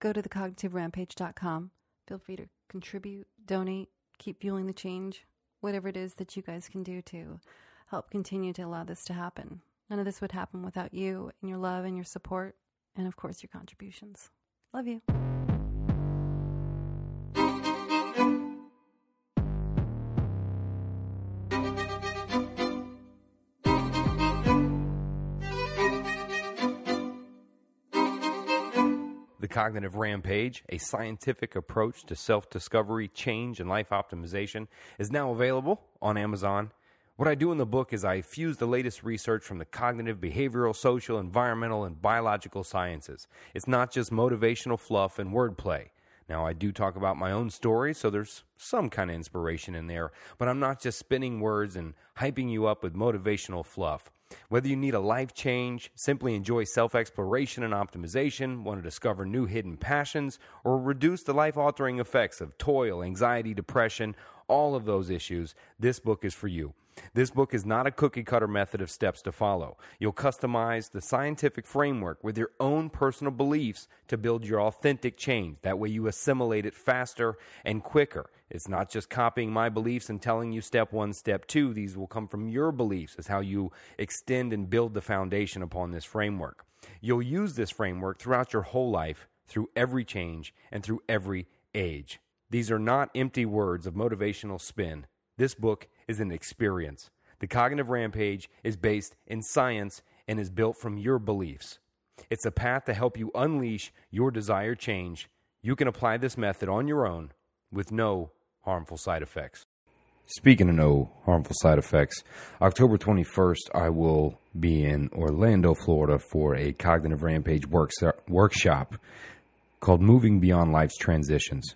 go to thecognitiverampage.com. Feel free to contribute, donate, keep fueling the change, whatever it is that you guys can do to help continue to allow this to happen. None of this would happen without you and your love and your support, and of course, your contributions. Love you. Cognitive Rampage, a scientific approach to self discovery, change, and life optimization, is now available on Amazon. What I do in the book is I fuse the latest research from the cognitive, behavioral, social, environmental, and biological sciences. It's not just motivational fluff and wordplay. Now, I do talk about my own story, so there's some kind of inspiration in there, but I'm not just spinning words and hyping you up with motivational fluff. Whether you need a life change, simply enjoy self exploration and optimization, want to discover new hidden passions, or reduce the life altering effects of toil, anxiety, depression, all of those issues, this book is for you. This book is not a cookie cutter method of steps to follow. You'll customize the scientific framework with your own personal beliefs to build your authentic change. That way, you assimilate it faster and quicker. It's not just copying my beliefs and telling you step one, step two. These will come from your beliefs, as how you extend and build the foundation upon this framework. You'll use this framework throughout your whole life, through every change, and through every age. These are not empty words of motivational spin. This book is an experience. The Cognitive Rampage is based in science and is built from your beliefs. It's a path to help you unleash your desired change. You can apply this method on your own with no harmful side effects. Speaking of no harmful side effects, October 21st, I will be in Orlando, Florida for a Cognitive Rampage workshop called Moving Beyond Life's Transitions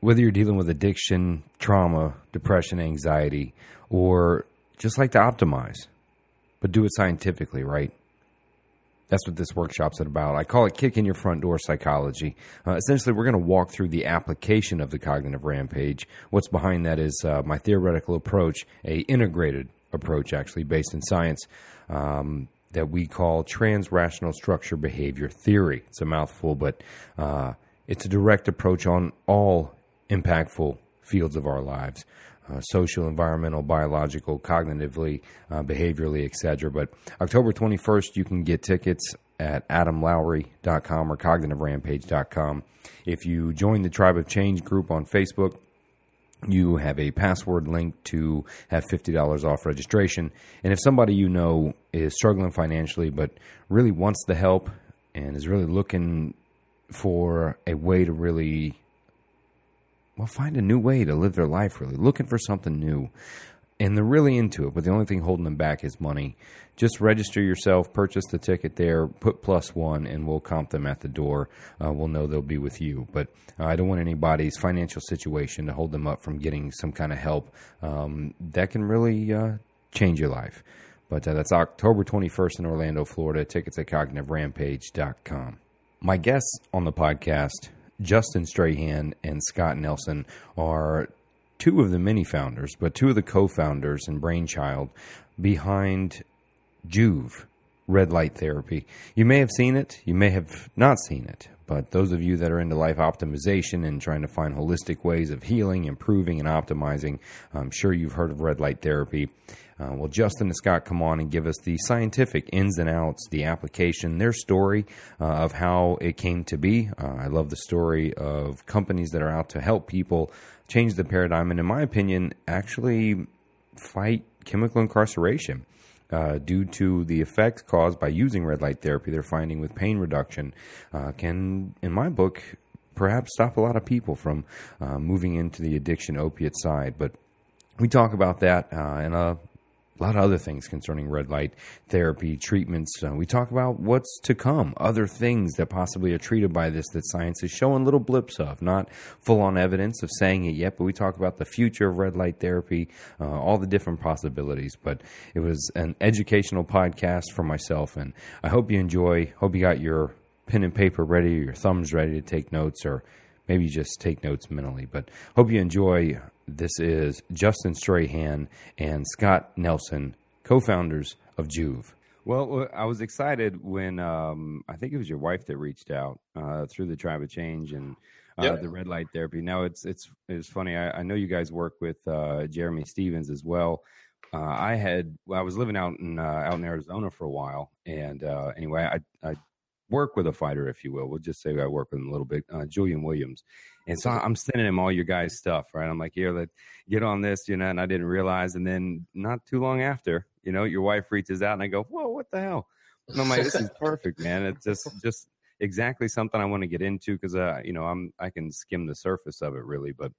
whether you're dealing with addiction, trauma, depression, anxiety, or just like to optimize, but do it scientifically, right? That's what this workshop's about. I call it kick in your front door psychology. Uh, essentially, we're going to walk through the application of the cognitive rampage. What's behind that is uh, my theoretical approach, a integrated approach actually based in science um, that we call trans-rational structure behavior theory. It's a mouthful, but uh, it's a direct approach on all impactful fields of our lives uh, social, environmental, biological, cognitively, uh, behaviorally, etc. But October 21st, you can get tickets at adamlowry.com or cognitiverampage.com. If you join the Tribe of Change group on Facebook, you have a password link to have $50 off registration. And if somebody you know is struggling financially but really wants the help and is really looking for a way to really well, find a new way to live their life, really. Looking for something new. And they're really into it, but the only thing holding them back is money. Just register yourself, purchase the ticket there, put plus one, and we'll comp them at the door. Uh, we'll know they'll be with you. But uh, I don't want anybody's financial situation to hold them up from getting some kind of help um, that can really uh, change your life. But uh, that's October 21st in Orlando, Florida. Tickets at cognitiverampage.com. My guests on the podcast Justin Strahan and Scott Nelson are two of the many founders, but two of the co founders and brainchild behind Joovv, red light therapy. You may have seen it, you may have not seen it, but those of you that are into life optimization and trying to find holistic ways of healing, improving, and optimizing, I'm sure you've heard of red light therapy. Uh, well, Justin and Scott come on and give us the scientific ins and outs, the application, their story uh, of how it came to be. Uh, I love the story of companies that are out to help people change the paradigm and, in my opinion, actually fight chemical incarceration. Uh, due to the effects caused by using red light therapy, they're finding with pain reduction uh, can, in my book, perhaps stop a lot of people from uh, moving into the addiction opiate side. But we talk about that uh, in a a lot of other things concerning red light therapy treatments. Uh, we talk about what's to come, other things that possibly are treated by this that science is showing little blips of, not full on evidence of saying it yet, but we talk about the future of red light therapy, uh, all the different possibilities. But it was an educational podcast for myself, and I hope you enjoy. Hope you got your pen and paper ready, your thumbs ready to take notes, or maybe just take notes mentally. But hope you enjoy this is Justin Strahan and Scott Nelson, co founders of Joovv. Well, I was excited when um, I think it was your wife that reached out uh, through the Tribe of Change and uh, yep. the red light therapy. Now it's it's it's funny. I, I know you guys work with uh, Jeremy Stephens as well. Uh, I had I was living out in uh, out in Arizona for a while, and uh, anyway, I I work with a fighter, if you will. We'll just say I work with him a little bit, Julian Williams, and so I'm sending him all your guys' stuff, right? I'm like, here, let get on this, you know, and I didn't realize, and then not too long after, you know, your wife reaches out, and I go, whoa, what the hell? And I'm like, this is perfect, man. It's just just exactly something I want to get into because uh, you know, I'm I can skim the surface of it really, but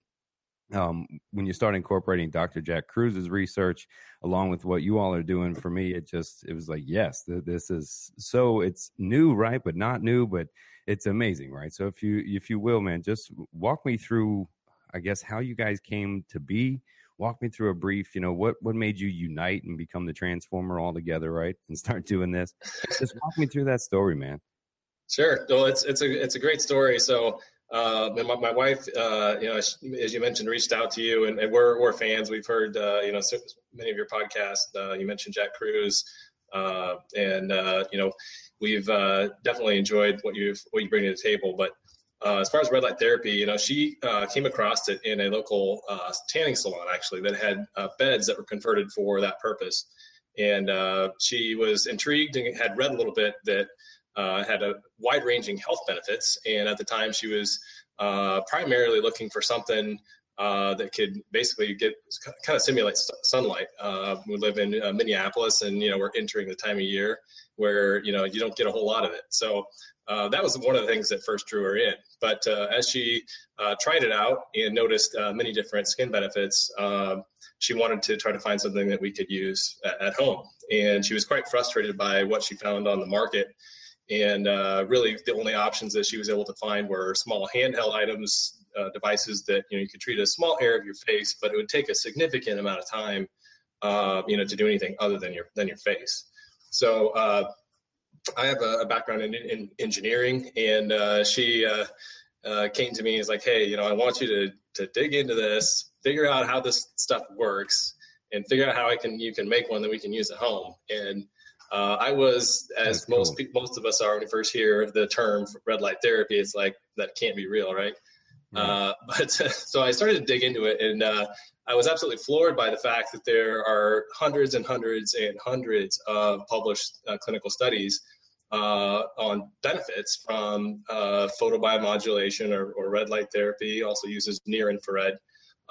um, when you start incorporating Dr. Jack Kruse's research along with what you all are doing for me, it just it was like, yes, th- this is so it's new, right? But not new, but it's amazing, right? So if you if you will, man, just walk me through, I guess, how you guys came to be. Walk me through a brief, you know, what what made you unite and become the transformer all together, right? And start doing this. Just walk me through that story, man. Sure. Well, it's it's a it's a great story. So uh, my, my wife, uh, you know, as you mentioned, reached out to you, and, and we're we're fans. We've heard, uh, you know, so many of your podcasts. Uh, you mentioned Jack Kruse, uh, and uh, you know, we've definitely enjoyed what you've what you bring to the table. But as far as red light therapy, you know, she came across it in a local tanning salon actually that had beds that were converted for that purpose, and she was intrigued and had read a little bit that uh, had a wide ranging health benefits. And at the time, she was uh, primarily looking for something uh, that could basically get kind of simulate sunlight. Uh, we live in uh, Minneapolis, and you know we're entering the time of year where you know you don't get a whole lot of it. So uh, that was one of the things that first drew her in. But as she tried it out and noticed many different skin benefits, she wanted to try to find something that we could use at, at home. And she was quite frustrated by what she found on the market and uh, really the only options that she was able to find were small handheld items uh, devices that you know you could treat a small area of your face but it would take a significant amount of time uh, you know to do anything other than your than your face. So uh, i have a, a background in, in, engineering and uh, she uh, came to me and is like hey you know i want you to to dig into this figure out how this stuff works and figure out how i can you can make one that we can use at home. And uh, I was, as That's most cool. most of us are when we first hear the term red light therapy, it's like that can't be real, right? Uh, but so I started to dig into it, and uh, I was absolutely floored by the fact that there are hundreds and hundreds and hundreds of published uh, clinical studies uh, on benefits from uh, photobiomodulation or, or, red light therapy. Also uses near infrared.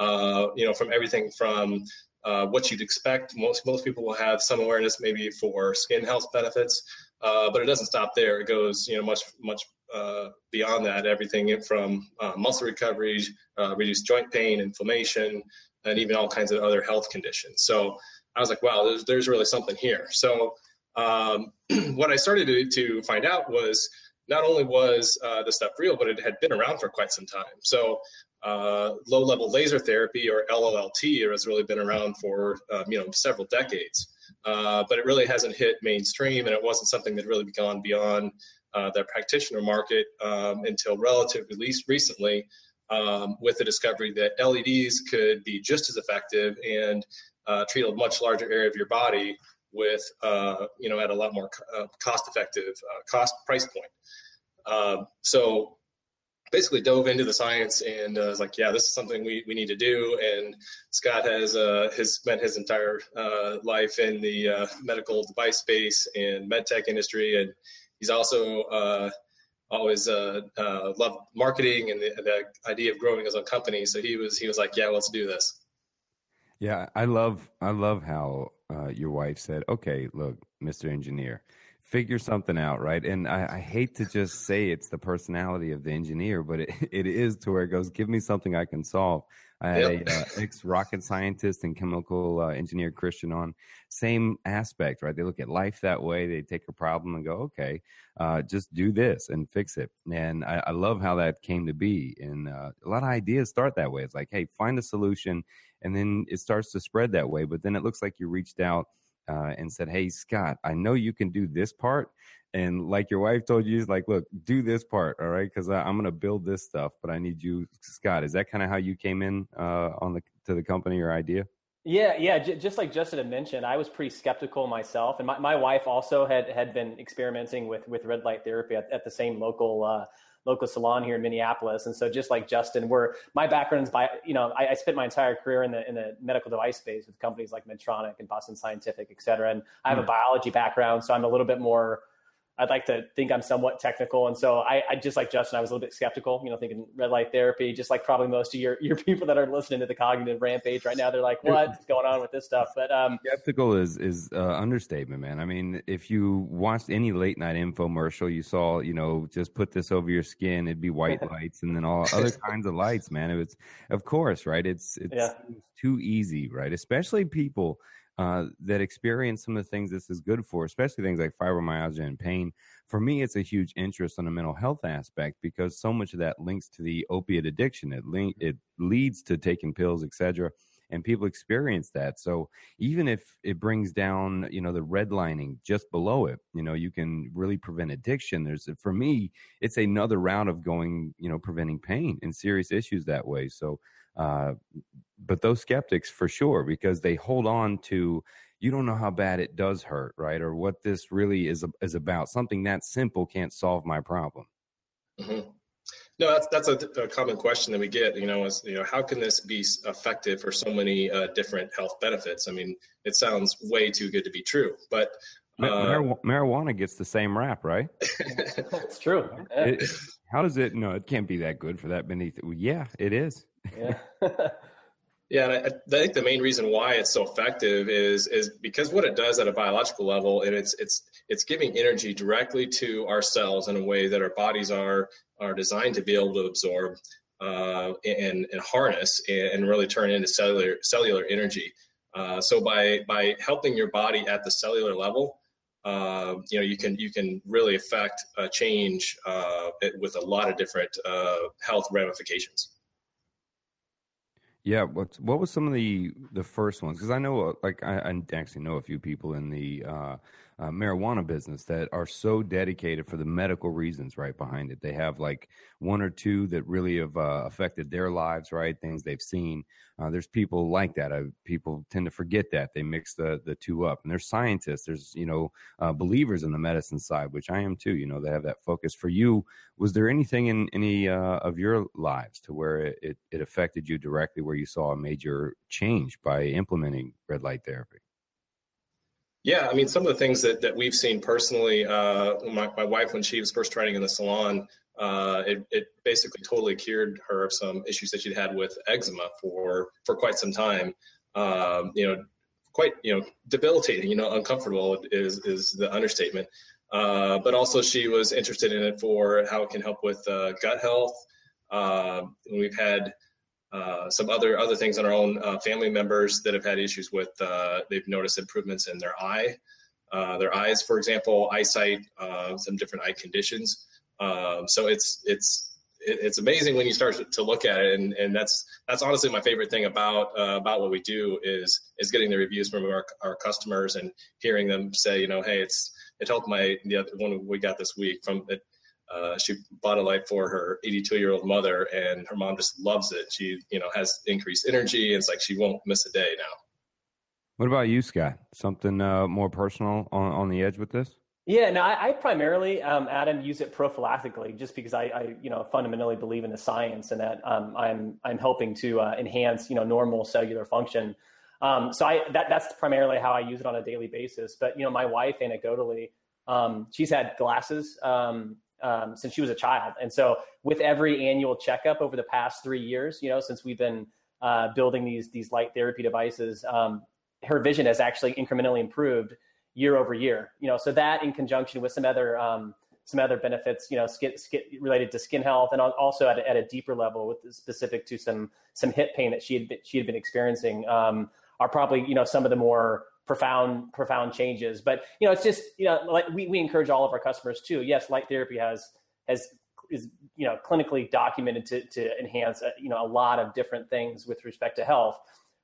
you know, from everything from uh, what you'd expect. Most most people will have some awareness maybe for skin health benefits, uh, but it doesn't stop there. It goes you know much much uh, beyond that. Everything from uh, muscle recovery, uh, reduced joint pain, inflammation, and even all kinds of other health conditions. So I was like, wow, there's there's really something here. So um, what I started to, to find out was not only was uh, the stuff real, but it had been around for quite some time. So uh, low level laser therapy or LLLT has really been around for um, you know several decades, uh, but it really hasn't hit mainstream, and it wasn't something that really gone beyond uh, the practitioner market um, until relatively recently, um, with the discovery that LEDs could be just as effective and uh, treat a much larger area of your body with uh, you know at a lot more uh, cost effective cost price point. Um, so basically dove into the science and uh, was like, yeah, this is something we, we need to do. And Scott has uh, has spent his entire uh, life in the uh, medical device space and med tech industry, and he's also uh, always uh, loved marketing and the, the, idea of growing his own company. So he was he was like, yeah, let's do this. Yeah, I love I love how your wife said, okay, look, Mister Engineer figure something out, right? And I, I, hate to just say it's the personality of the engineer, but it, it is to where it goes, give me something I can solve. I had yep. a uh, ex rocket scientist and chemical uh, engineer Christian on same aspect, right? They look at life that way. They take a problem and go, okay, uh, just do this and fix it. And I, I love how that came to be. And uh, a lot of ideas start that way. It's like, hey, find a solution, and then it starts to spread that way. But then it looks like you reached out uh, and said, Hey, Scott, I know you can do this part. And like your wife told you, like, look, do this part. All right. Cause I, am going to build this stuff, but I need you, Scott. Is that kind of how you came in, uh, on the, to the company or idea? Yeah, yeah. J- just like Justin had mentioned, I was pretty skeptical myself, and my, my wife also had had been experimenting with with red light therapy at, at the same local uh, local salon here in Minneapolis. And so, just like Justin, we're my background's by you know I, I, spent my entire career in the in the medical device space with companies like Medtronic and Boston Scientific, et cetera. And I have a hmm. biology background, so I'm a little bit more I'd like to think I'm somewhat technical. And so I, I, just like Justin, I was a little bit skeptical, you know, thinking red light therapy, just like probably most of your, your people that are listening to the cognitive rampage right now, they're like, what's going on with this stuff? But um, skeptical is, is uh, understatement, man. I mean, if you watched any late night infomercial, you saw, you know, just put this over your skin, it'd be white lights and then all other kinds of lights, man. It was, of course, right. It's, it's yeah. too easy, right? Especially people, uh, that experience some of the things this is good for, especially things like fibromyalgia and pain. For me, it's a huge interest on the mental health aspect because so much of that links to the opiate addiction. It link, it leads to taking pills, etc. And people experience that. So even if it brings down, you know, the redlining just below it, you know, you can really prevent addiction. There's for me, it's another round of going, you know, preventing pain and serious issues that way. So uh, but those skeptics for sure, because they hold on to, you don't know how bad it does hurt, right? Or what this really is, is about. Something that simple can't solve my problem. Mm-hmm. No, that's that's a, a, common question that we get. You know, is you know how can this be effective for so many uh, different health benefits? I mean, it sounds way too good to be true. But uh, marijuana gets the same rap, right? it's true. It, how does it? No, it can't be that good for that many. yeah, it is. Yeah. yeah, and I, I, think the main reason why it's so effective is is because what it does at a biological level, and it's it's it's giving energy directly to our cells in a way that our bodies are are designed to be able to absorb uh, and and harness and really turn into cellular cellular energy. Uh, so by by helping your body at the cellular level, uh, you know you can you can really affect a change uh, with a lot of different uh, health ramifications. Yeah, what what was some of the the first ones? Because I know, uh, like, I, I, actually know a few people in the uh, uh, marijuana business that are so dedicated for the medical reasons right behind it. They have like one or two that really have uh, affected their lives, right? Things they've seen. Uh, there's people like that. People tend to forget that they mix the the two up. And there's scientists. There's you know uh, believers in the medicine side, which I am too. You know they have that focus. For you, was there anything in any uh, of your lives to where it, it it affected you directly, where you saw a major change by implementing red light therapy? Yeah, I mean, some of the things that, that we've seen personally, uh, my, my wife, when she was first training in the salon, uh, it, it basically totally cured her of some issues that she'd had with eczema for, for quite some time. Um, you know, quite, you know, debilitating, you know, uncomfortable is, is the understatement. Uh, but also she was interested in it for how it can help with uh, gut health. Uh, we've had uh, some other other things on our own uh, family members that have had issues with uh, they've noticed improvements in their eye uh, their eyes for example eyesight uh, some different eye conditions. Um, so it's it's it's amazing when you start to look at it and, and that's that's honestly my favorite thing about about what we do is is getting the reviews from our, our customers and hearing them say you know hey it's it helped my the other one we got this week from it uh, she bought a light for her 82 year old mother and her mom just loves it. She you know has increased energy and it's like she won't miss a day now. What about you scott? Something uh, more personal on, on the edge with this? Yeah no i, I primarily um, adam use it prophylactically just because I, I, you know fundamentally believe in the science and that um, i'm i'm helping to uh, enhance you know normal cellular function. Um, so I that that's primarily how I use it on a daily basis. But you know, my wife, anecdotally, um, she's had glasses um, since she was a child. And so with every annual checkup over the past three years, you know, since we've been uh, building these these light therapy devices, um, her vision has actually incrementally improved year over year. You know, so that in conjunction with some other um, some other benefits, you know, skin, skin, related to skin health, and also at a, at a deeper level with specific to some some hip pain that she had been, she had been experiencing, um, are probably you know some of the more profound profound changes. But you know it's just you know like we, we encourage all of our customers too. Yes light therapy has has is you know clinically documented to, to enhance uh, you know a lot of different things with respect to health.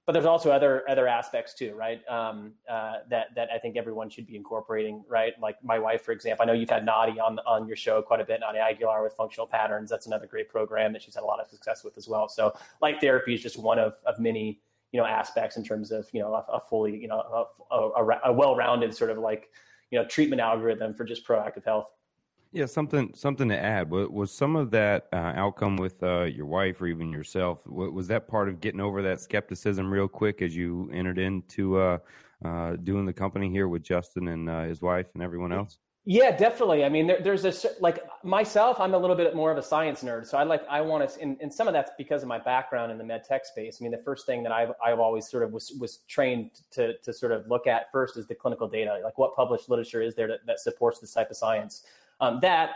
But there's also other other aspects too right? Um, uh, that that i think everyone should be incorporating right? Like my wife for example i know you've had Naudi on on your show quite a bit Naudi Aguilar with functional patterns. That's another great program that she's had a lot of success with as well. So light therapy is just one of of many you know aspects in terms of you know a, a fully you know a, a, a well-rounded sort of like you know treatment algorithm for just proactive health. Yeah, something something to add. Was, was some of that uh, outcome with uh, your wife or even yourself? Was that part of getting over that skepticism real quick as you entered into uh, uh doing the company here with Justin and uh, his wife and everyone else? Yeah, definitely. I mean, there, there's a like myself. I'm a little bit more of a science nerd, so I like I want to, and, and some of that's because of my background in the med tech space. I mean, the first thing that I've I've always sort of was was trained to to sort of look at first is the clinical data, like what published literature is there that, that supports this type of science. Um, that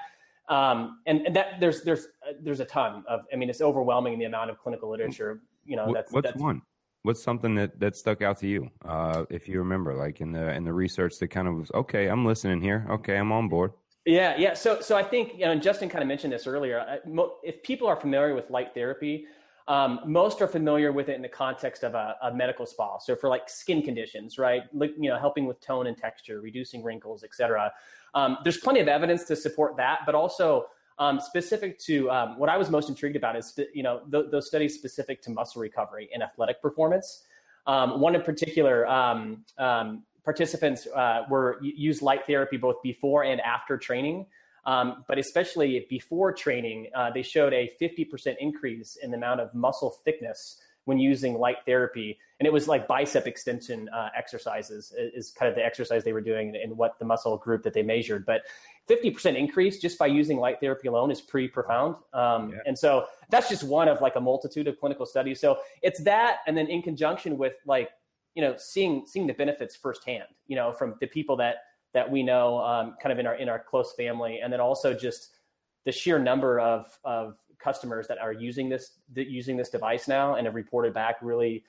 um, and, and that there's there's uh, there's a ton of. I mean, it's overwhelming the amount of clinical literature. You know, that's what's that's, one what's something that that stuck out to you uh, if you remember like in the in the research that kind of was okay i'm listening here. Okay i'm on board. Yeah yeah. So so i think you know and justin kind of mentioned this earlier if people are familiar with light therapy um, most are familiar with it in the context of a, a, medical spa. So for like skin conditions right? Like you know helping with tone and texture reducing wrinkles etc um, there's plenty of evidence to support that but also um, specific to um, what I was most intrigued about is you know th- those studies specific to muscle recovery and athletic performance. Um, one in particular, um, um, participants uh, were used light therapy both before and after training. Um, but especially before training, uh, they showed a 50% increase in the amount of muscle thickness when using light therapy. And it was like bicep extension uh, exercises is kind of the exercise they were doing and what the muscle group that they measured. But 50% increase just by using light therapy alone is pretty profound. Um, yeah. And so that's just one of like a multitude of clinical studies. So it's that, and then in conjunction with like, you know, seeing, seeing the benefits firsthand, you know, from the people that, that we know um, kind of in our, in our close family. And then also just the sheer number of, of customers that are using this, using this device now and have reported back really,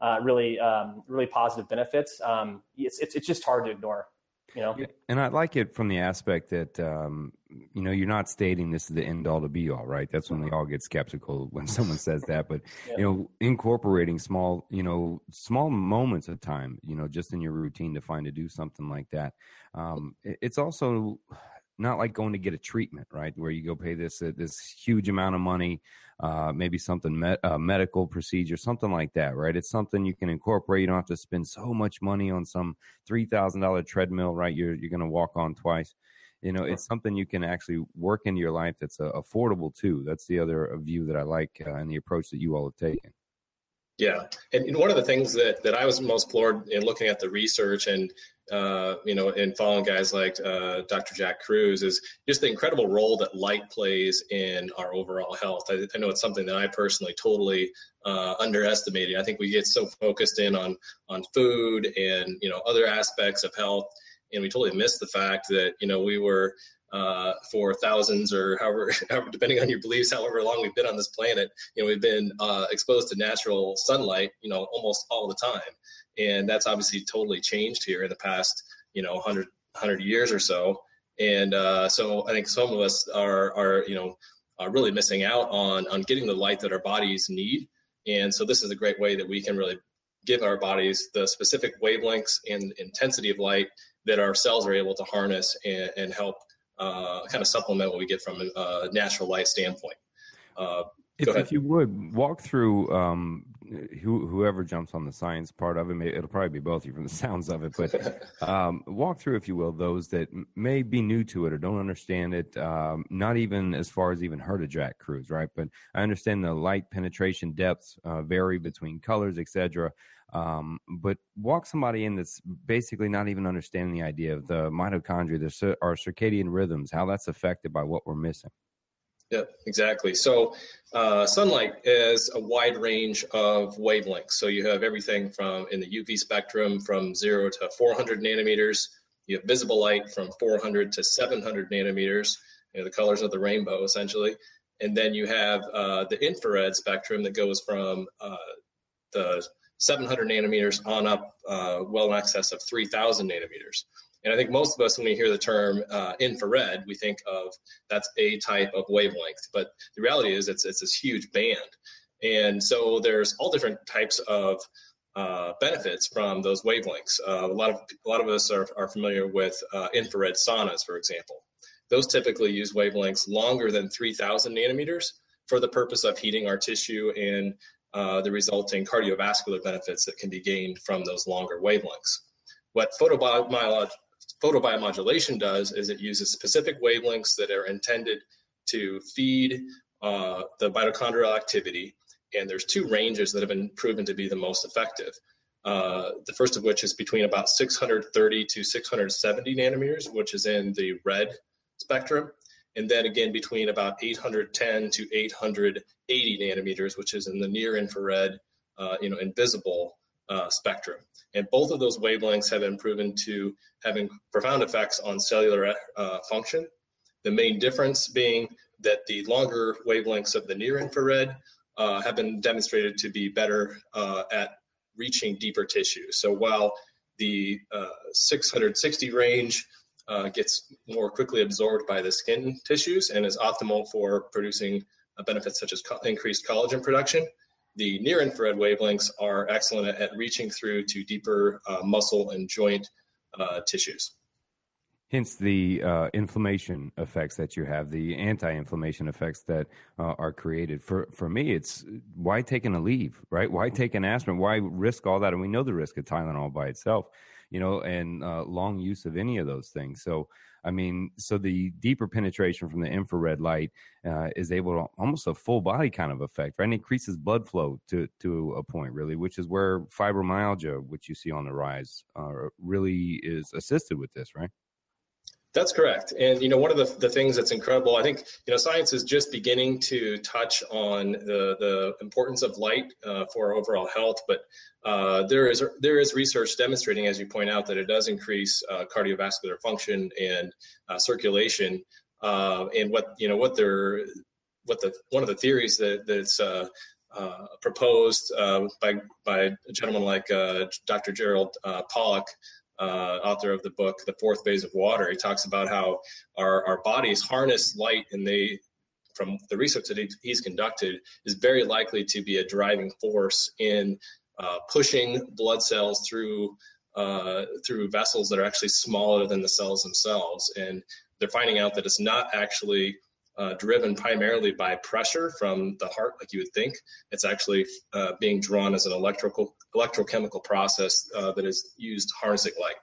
uh, really, um, really positive benefits. Um, it's, it's, it's just hard to ignore you know? Yeah, and i like it from the aspect that um, you know you're not stating this is the end all to be all right? That's when we all get skeptical when someone says that. But yeah. you know incorporating small you know small moments of time you know just in your routine to find to do something like that. Um, it's also not like going to get a treatment right where you go pay this uh, this huge amount of money uh, maybe something med- uh, medical procedure, something like that, right? It's something you can incorporate. You don't have to spend so much money on some three thousand dollar treadmill, right? You're you're going to walk on twice. You know, it's something you can actually work into your life that's uh, affordable too. That's the other uh, view that I like and the approach that you all have taken. Yeah, and, one of the things that that I was most floored in looking at the research and uh, you know, and following guys like uh, Dr. Jack Kruse is just the incredible role that light plays in our overall health. I, I know it's something that I personally totally uh, underestimated. I think we get so focused in on on food and you know other aspects of health, and we totally miss the fact that you know we were uh, for thousands or however, depending on your beliefs, however long we've been on this planet, you know, we've been uh, exposed to natural sunlight, you know, almost all the time. And that's obviously totally changed here in the past, you know, 100, 100 years or so. And uh, so I think some of us are, are you know, are really missing out on, on getting the light that our bodies need. And so this is a great way that we can really give our bodies the specific wavelengths and intensity of light that our cells are able to harness and, and help kind of supplement what we get from a natural light standpoint. Uh, if, if, you would walk through um, who, whoever jumps on the science part of it, may, it'll probably be both of you from the sounds of it, but um, walk through, if you will, those that may be new to it or don't understand it, um, not even as far as even heard of Jack Kruse, right? But I understand the light penetration depths uh, vary between colors, etc. Um, but walk somebody in that's basically not even understanding the idea of the mitochondria, the, our circadian rhythms, how that's affected by what we're missing. Yeah, exactly. So, uh, sunlight is a wide range of wavelengths. So, you have everything from in the UV spectrum from zero to 400 nanometers. You have visible light from 400 to 700 nanometers, you know, the colors of the rainbow essentially. And then you have uh, the infrared spectrum that goes from uh, the 700 nanometers on up, uh, well in excess of 3,000 nanometers. And I think most of us, when we hear the term uh, infrared, we think of that's a type of wavelength. But the reality is, it's it's this huge band, and so there's all different types of uh, benefits from those wavelengths. Uh, a lot of a lot of us are, are familiar with uh, infrared saunas, for example. Those typically use wavelengths longer than 3,000 nanometers for the purpose of heating our tissue and uh, the resulting cardiovascular benefits that can be gained from those longer wavelengths. What photobiomodulation does is it uses specific wavelengths that are intended to feed uh, the mitochondrial activity. And there's two ranges that have been proven to be the most effective. Uh, the first of which is between about 630 to 670 nanometers, which is in the red spectrum. And then again, between about 810 to 880 nanometers, which is in the near infrared, uh, you know, invisible uh, spectrum. And both of those wavelengths have been proven to having profound effects on cellular uh, function. The main difference being that the longer wavelengths of the near infrared uh, have been demonstrated to be better uh, at reaching deeper tissue. So while the uh, 660 range uh, gets more quickly absorbed by the skin tissues and is optimal for producing benefits such as co- increased collagen production, the near infrared wavelengths are excellent at, at reaching through to deeper uh, muscle and joint uh, tissues. Hence the uh, inflammation effects that you have, the anti-inflammation effects that uh, are created. For for me, it's why taking a leave, right? Why take an aspirin? Why risk all that? And we know the risk of Tylenol by itself, you know, and uh, long use of any of those things. So I mean, so the deeper penetration from the infrared light uh, is able to almost a full body kind of effect, right? And increases blood flow to to a point, really, which is where fibromyalgia, which you see on the rise, uh, really is assisted with this, right? That's correct. And you know, one of the, the things that's incredible, I think, you know, science is just beginning to touch on the, the importance of light uh, for overall health. But uh, there is there is research demonstrating, as you point out, that it does increase uh, cardiovascular function and uh, circulation. Uh, and what you know, what they're what the one of the theories that that's uh, proposed by by a gentleman like Dr. Gerald Pollack uh, author of the book, The Fourth Phase of Water. He talks about how our, our bodies harness light and they, from the research that he's conducted, is very likely to be a driving force in uh, pushing blood cells through uh, through vessels that are actually smaller than the cells themselves. And they're finding out that it's not actually uh, driven primarily by pressure from the heart, like you would think. It's actually uh, being drawn as an electrical electrochemical process uh, that is used harnessing light.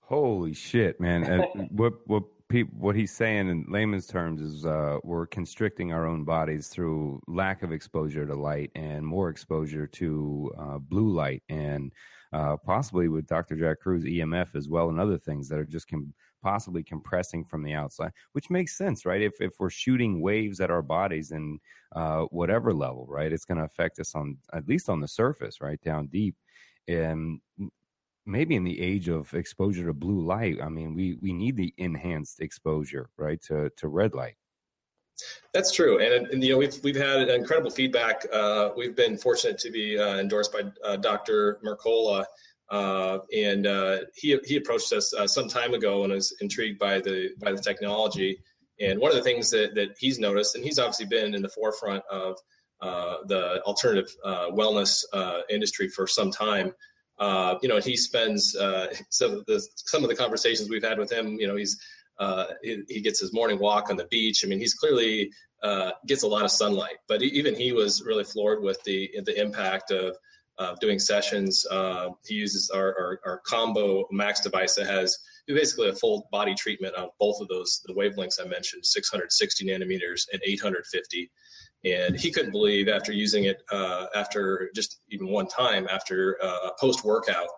Holy shit, man! And what what people what he's saying in layman's terms is uh, we're constricting our own bodies through lack of exposure to light and more exposure to uh, blue light and uh, possibly with Dr. Jack Kruse EMF as well and other things that are just com- possibly compressing from the outside, which makes sense, right? If if we're shooting waves at our bodies and uh, whatever level, right, it's going to affect us on at least on the surface, right, down deep, and maybe in the age of exposure to blue light, I mean, we we need the enhanced exposure, right, to to red light. That's true, and, and, you know we've we've had incredible feedback. Uh, we've been fortunate to be uh, endorsed by uh, Dr. Mercola uh, and uh, he he approached us uh, some time ago and was intrigued by the by the technology. And one of the things that that he's noticed, and he's obviously been in the forefront of uh, the alternative uh, wellness industry for some time. you know, he spends some of the some of the conversations we've had with him. You know, he's he, he, gets his morning walk on the beach. I mean, he's clearly gets a lot of sunlight. But he, even he was really floored with the the impact of uh, doing sessions. Uh, he uses our, our, our, combo max device that has basically a full body treatment of both of those, the wavelengths I mentioned, 660 nanometers and 850. And he couldn't believe after using it, uh, after just even one time after uh, post workout,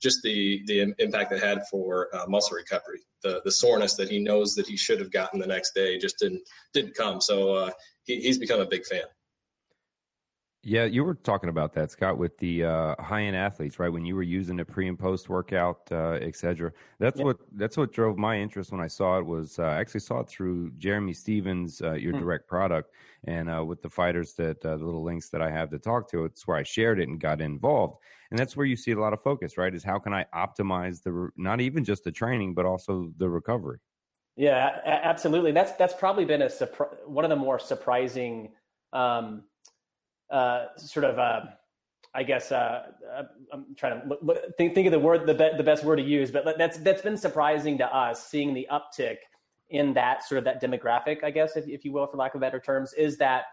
just the the impact it had for uh, muscle recovery. The the soreness that he knows that he should have gotten the next day just didn't didn't come. So uh, he, he's become a big fan. Yeah, you were talking about that, Scott, with the uh, high end athletes, right? When you were using the pre and post workout, uh, et cetera. That's what that's what drove my interest when I saw it. Was uh, I actually saw it through Jeremy Stephens, uh, your hmm. direct product, and uh, with the fighters that uh, the little links that I have to talk to. It's where I shared it and got involved, and that's where you see a lot of focus, right? Is how can I optimize the not even just the training, but also the recovery. Yeah, absolutely. That's that's probably been a surpri- one of the more surprising. Um, uh, sort of, uh, I guess, uh, uh, I'm trying to look, think, think of the word, the, be, the best word to use, but that's, that's been surprising to us seeing the uptick in that sort of that demographic, I guess, if, if you will, for lack of better terms, is that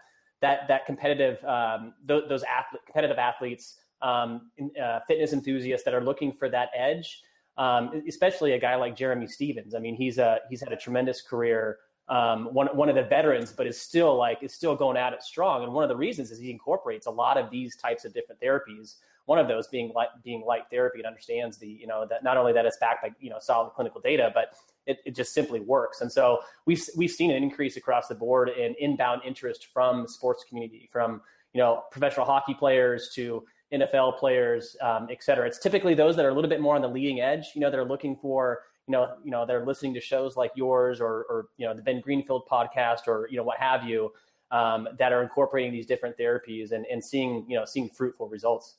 that that competitive um, th- those athlete, competitive athletes, um, uh, fitness enthusiasts that are looking for that edge. Um, especially a guy like Jeremy Stephens. I mean, he's a he's had a tremendous career. Um, one one of the veterans, but is still like is still going at it strong. And one of the reasons is he incorporates a lot of these types of different therapies one of those being light, being light therapy and understands the, you know, that not only that it's backed by, you know, solid clinical data, but it, it just simply works. And so we've, we've seen an increase across the board in inbound interest from sports community, from, you know, professional hockey players to NFL players, um, et cetera. It's typically those that are a little bit more on the leading edge, you know, they're looking for, you know, you know, they're listening to shows like yours or, or you know, the Ben Greenfield podcast or, you know, what have you, um, that are incorporating these different therapies and, and seeing, you know, seeing fruitful results.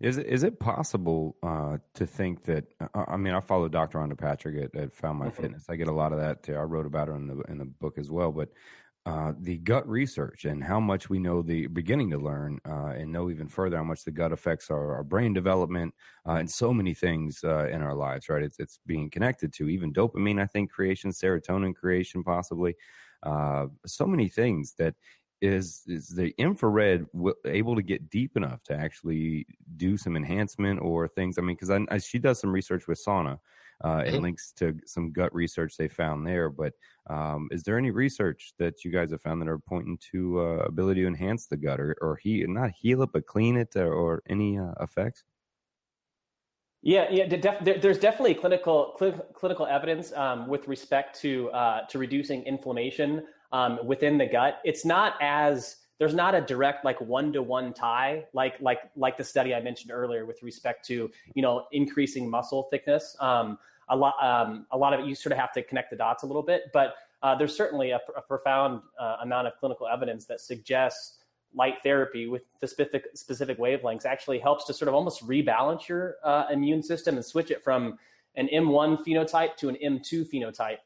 Is it, is it possible uh, to think that? Uh, I mean, I follow Dr. Rhonda Patrick at, at Found My mm-hmm. Fitness. I get a lot of that. Too. I wrote about her in the in the book as well. But uh, the gut research and how much we know the beginning to learn uh, and know even further how much the gut affects our, our brain development uh, and so many things uh, in our lives. Right? It's it's being connected to even dopamine. I think creation, serotonin creation, possibly. so many things that is is the infrared w- able to get deep enough to actually do some enhancement or things? I mean, because she does some research with sauna uh, and mm-hmm. links to some gut research they found there. But um, is there any research that you guys have found that are pointing to uh, ability to enhance the gut or, or he not heal it but clean it or, or any uh, effects? Yeah, yeah. Def- there's definitely clinical cl- clinical evidence um, with respect to uh, to reducing inflammation um, within the gut. It's not as there's not a direct like one to one tie like like like the study I mentioned earlier with respect to you know increasing muscle thickness. Um, a lot um, a lot of it you sort of have to connect the dots a little bit, but uh, there's certainly a, a profound uh, amount of clinical evidence that suggests light therapy with the specific specific wavelengths actually helps to sort of almost rebalance your uh, immune system and switch it from an M1 phenotype to an M2 phenotype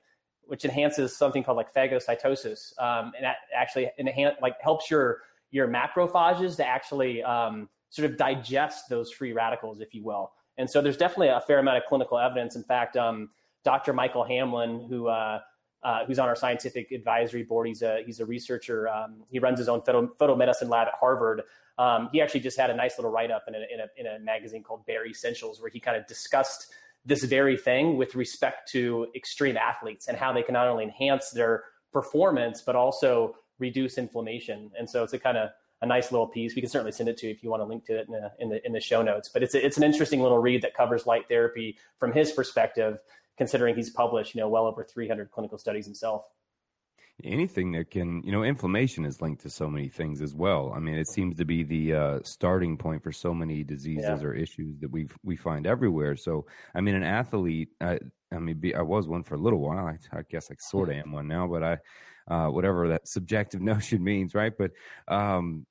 which enhances something called like phagocytosis, um, and that actually enhance like helps your your macrophages to actually um, sort of digest those free radicals, if you will. And so there's definitely a fair amount of clinical evidence. In fact, um, Dr. Michael Hamblin, who uh, uh, who's on our scientific advisory board, he's a he's a researcher. Um, he runs his own photo, medicine lab at Harvard. Um, he actually just had a nice little write up in a, in a in a magazine called Bare Essentials, where he kind of discussed this very thing with respect to extreme athletes and how they can not only enhance their performance but also reduce inflammation. And so it's a kind of a nice little piece. We can certainly send it to you if you want to link to it in the in the, in the show notes. But it's a, it's an interesting little read that covers light therapy from his perspective, considering he's published you know well over 300 clinical studies himself anything that can you know inflammation is linked to so many things as well. I mean it seems to be the uh, starting point for so many diseases yeah. or issues that we we find everywhere. So i mean an athlete i, I mean be, i was one for a little while. I, I guess i sort of am one now but i uh, whatever that subjective notion means right? But um,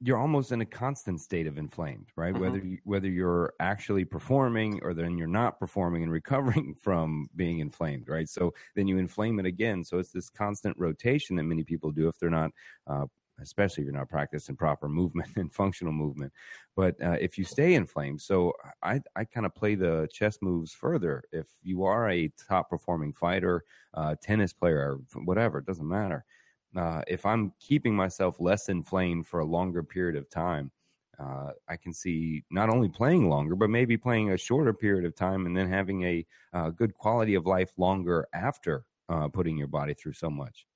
you're almost in a constant state of inflamed, right? Mm-hmm. Whether you, whether you're actually performing or then you're not performing and recovering from being inflamed, right? So then you inflame it again. So it's this constant rotation that many people do if they're not, uh, especially if you're not practicing proper movement and functional movement. But uh, if you stay inflamed, so I I kind of play the chess moves further. If you are a top performing fighter, uh, tennis player, or whatever, it doesn't matter uh, if I'm keeping myself less inflamed for a longer period of time, uh, I can see not only playing longer, but maybe playing a shorter period of time and then having a uh, good quality of life longer after uh, putting your body through so much.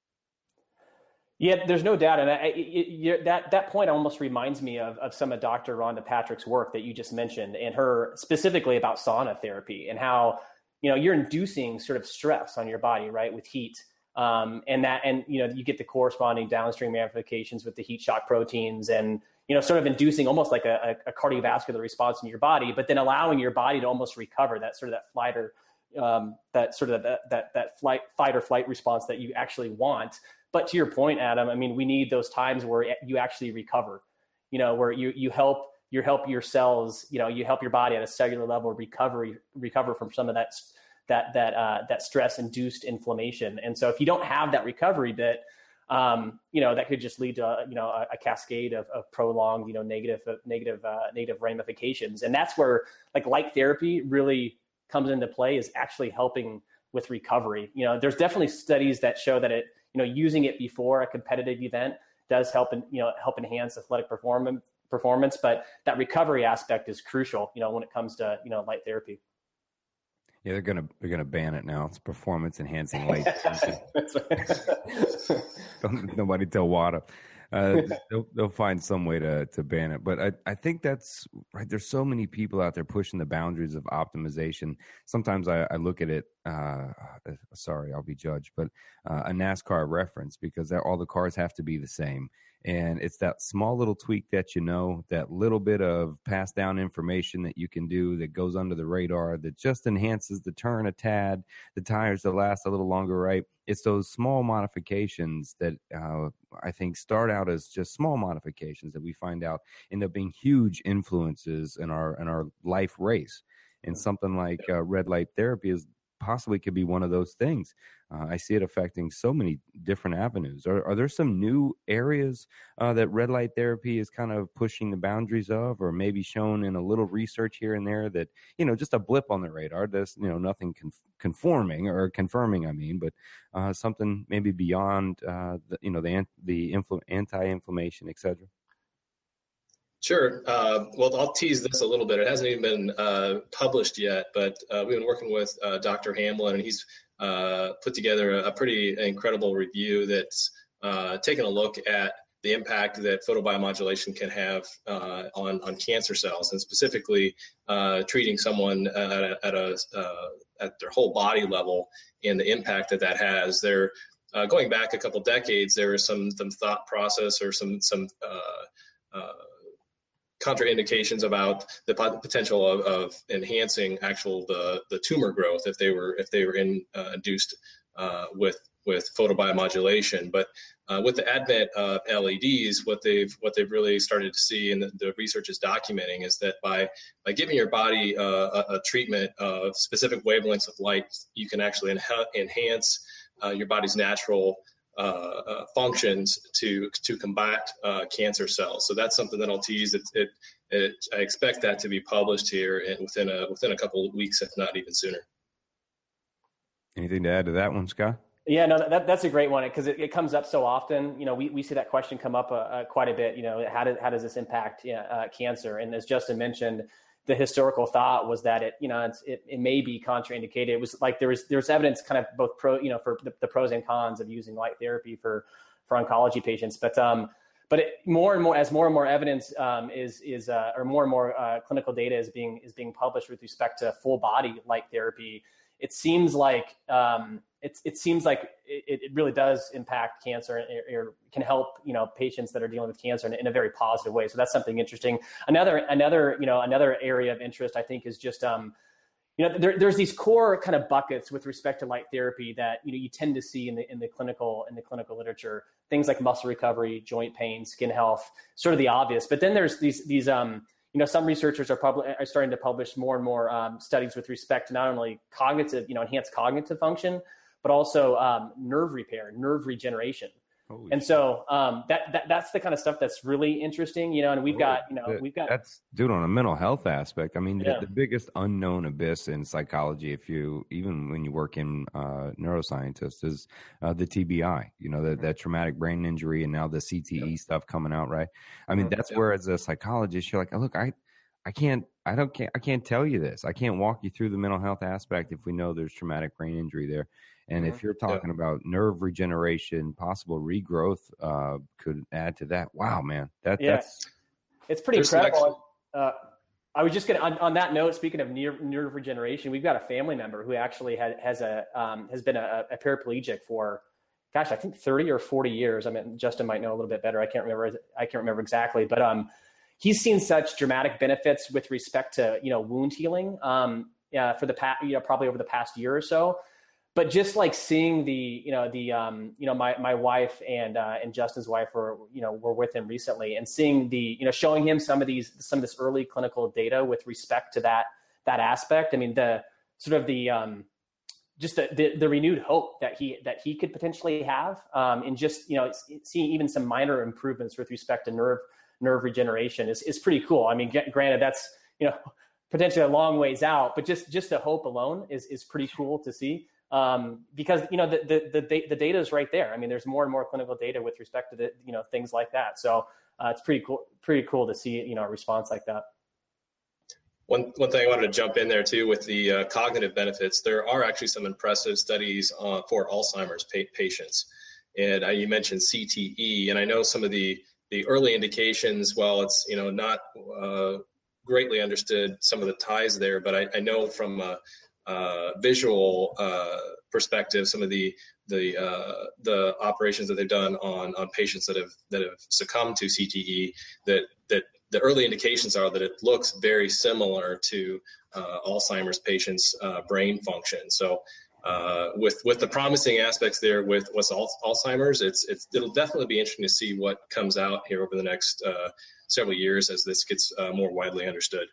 Yeah, there's no doubt, and I, that that point almost reminds me of, of some of Dr. Rhonda Patrick's work that you just mentioned, and her specifically about sauna therapy and how you know you're inducing sort of stress on your body, right, with heat, um, and that and you know you get the corresponding downstream ramifications with the heat shock proteins and you know sort of inducing almost like a, a cardiovascular response in your body but then allowing your body to almost recover that sort of that flight or um, that sort of that, that that flight fight or flight response that you actually want. But to your point adam i mean we need those times where you actually recover you know where you you help you help your cells you know you help your body at a cellular level recovery recover from some of that that that uh, that stress induced inflammation. And so if you don't have that recovery bit, um, you know that could just lead to you know a, a cascade of, of, prolonged you know negative uh, negative uh, negative ramifications. And that's where like light therapy really comes into play is actually helping with recovery. You know, there's definitely studies that show that it you know using it before a competitive event does help and you know help enhance athletic performance performance, but that recovery aspect is crucial, you know, when it comes to, you know, light therapy. Yeah, they're gonna they're gonna ban it now. It's performance enhancing light. Nobody tell WADA. Uh, they'll, they'll find some way to to ban it. But I, I think that's right. There's so many people out there pushing the boundaries of optimization. Sometimes I, I look at it. Uh, sorry, I'll be judged, but uh, a NASCAR reference because all the cars have to be the same. And it's that small little tweak that you know, that little bit of pass down information that you can do that goes under the radar that just enhances the turn a tad, the tires that last a little longer, right? It's those small modifications that uh, I think start out as just small modifications that we find out end up being huge influences in our in our life race. And something like uh, red light therapy is possibly could be one of those things. Uh, I see it affecting so many different avenues. Are, are there some new areas uh, that red light therapy is kind of pushing the boundaries of, or maybe shown in a little research here and there that you know just a blip on the radar? That's you know nothing conf- conforming or confirming. I mean, but uh, something maybe beyond uh, the you know the the infl- anti-inflammation, etc. Sure. Uh, well, I'll tease this a little bit. It hasn't even been uh, published yet, but uh, we've been working with uh, Dr. Hamblin, and he's uh, put together a, a, pretty incredible review that's uh, taken a look at the impact that photobiomodulation can have on, on cancer cells, and specifically treating someone at, a, at, a, at their whole body level and the impact that that has. There, going back a couple decades, there was some some thought process or some some contraindications about the potential of, of, enhancing actual the, the tumor growth if they were if they were in, uh, induced uh, with with photobiomodulation. But uh, with the advent of LEDs, what they've what they've really started to see, and the, the research is documenting, is that by by giving your body uh, a, a, treatment of specific wavelengths of light, you can actually enhance uh, your body's natural uh, uh, functions to to combat uh, cancer cells. So that's something that I'll tease. It, it, it, I expect that to be published here within a within a couple of weeks, if not even sooner. Anything to add to that one, Scott? Yeah, no, that, that's a great one because it, it, comes up so often. You know, we, we see that question come up uh, uh, quite a bit. You know, how, did, how does this impact uh, cancer? And as Justin mentioned, the historical thought was that it, you know, it, it may be contraindicated. It was like there was there's evidence kind of both pro, you know, for the, the pros and cons of using light therapy for for oncology patients. But um, but it, more and more as more and more evidence um, is is uh, or more and more uh, clinical data is being is being published with respect to full body light therapy it seems like um, it, it seems like it, it really does impact cancer or, can help you know patients that are dealing with cancer in, in, a very positive way. So that's something interesting. Another another you know another area of interest I think is just um, you know there, there's these core kind of buckets with respect to light therapy that you know you tend to see in the in the clinical in the clinical literature things like muscle recovery, joint pain, skin health, sort of the obvious. But then there's these these um, you know, some researchers are, pub- are starting to publish more and more um, studies with respect to not only cognitive, you know, enhanced cognitive function, but also um, nerve repair, nerve regeneration. Holy and so um, that, that that's the kind of stuff that's really interesting, you know. And we've got you know we've got that's dude on a mental health aspect. I mean, yeah. the, the, biggest unknown abyss in psychology, if you even when you work in uh, neuroscientists, is uh, the TBI. You know, that that traumatic brain injury, and now the CTE yeah. stuff coming out. Right. I mean, that's yeah. where as a psychologist, you're like, look, I I can't I don't can't I can't tell you this. I can't walk you through the mental health aspect if we know there's traumatic brain injury there. And mm-hmm. if you're talking yeah. about nerve regeneration, possible regrowth uh, could add to that. Wow, man, that yeah. that's it's pretty incredible. Uh, I was just going to on, on, that note. Speaking of nerve, nerve regeneration, we've got a family member who actually had, has a um, has been a, a, paraplegic for, gosh, I think thirty or forty years. I mean, Justin might know a little bit better. I can't remember. I can't remember exactly, but um, he's seen such dramatic benefits with respect to you know wound healing. Um, yeah, for the past, you know, probably over the past year or so but just like seeing the you know the um, you know my my wife and uh, and Justin's wife were you know were with him recently and seeing the you know showing him some of these some of this early clinical data with respect to that that aspect. I mean the sort of the um, just the, the, the renewed hope that he that he could potentially have um, and just you know seeing even some minor improvements with respect to nerve nerve regeneration is is pretty cool. I mean, granted that's you know potentially a long ways out, but just just the hope alone is is pretty cool to see. Um, because you know the, the, the the data is right there. I mean, there's more and more clinical data with respect to the you know things like that. So uh, it's pretty cool pretty cool to see you know a response like that. One, one thing I wanted to jump in there too with the uh, cognitive benefits, there are actually some impressive studies uh, for Alzheimer's pa- patients. And uh, you mentioned CTE, and I know some of the, the early indications, while it's you know not uh, greatly understood some of the ties there, but I, I know from a visual uh, perspective, some of the the uh, the operations that they've done on on patients that have that have succumbed to CTE that that the early indications are that it looks very similar to uh, Alzheimer's patients' uh, brain function. So, uh, with with the promising aspects there with what's Alzheimer's, it's, it's it'll definitely be interesting to see what comes out here over the next uh, several years as this gets uh, more widely understood.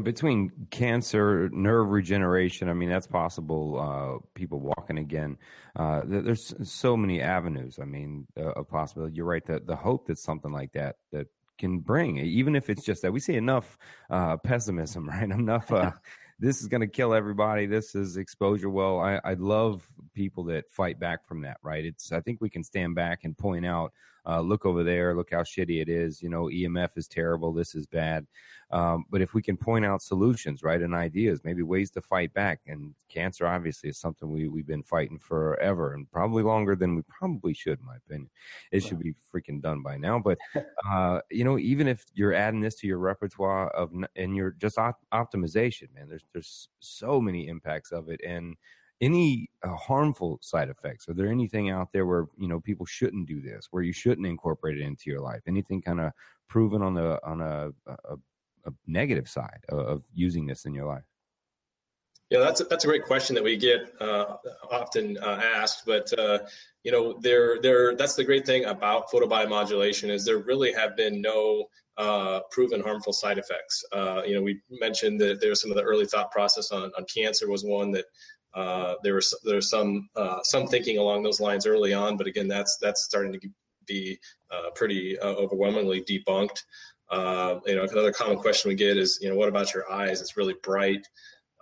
Between cancer, nerve regeneration, I mean that's possible. Uh, people walking again. there's so many avenues. I mean, of possibility. You're right. That the hope that something like that that can bring, even if it's just that we see enough uh, pessimism, right? Enough. Uh, this is going to kill everybody. This is exposure. Well, I, I love people that fight back from that, right? It's I think we can stand back and point out, uh, look over there, look how shitty it is. You know, EMF is terrible. This is bad. Um, but if we can point out solutions, right, and ideas, maybe ways to fight back, and cancer obviously is something we we've been fighting forever and probably longer than we probably should, in my opinion. It should be freaking done by now. But uh, you know, even if you're adding this to your repertoire of and you're just op- optimization, man, there's there's so many impacts of it and any uh, harmful side effects are there anything out there where you know people shouldn't do this where you shouldn't incorporate it into your life anything kind of proven on the on a, a, a negative side of, of, using this in your life? Yeah, that's a, that's a great question that we get uh, often uh, asked. But uh, you know, there there that's the great thing about photobiomodulation is there really have been no uh, proven harmful side effects. Uh, you know, we mentioned that there was some of the early thought process on, on cancer was one that uh, there was there was some some thinking along those lines early on, but again, that's that's starting to be pretty overwhelmingly debunked. Uh, you know, another common question we get is, you know, what about your eyes? It's really bright.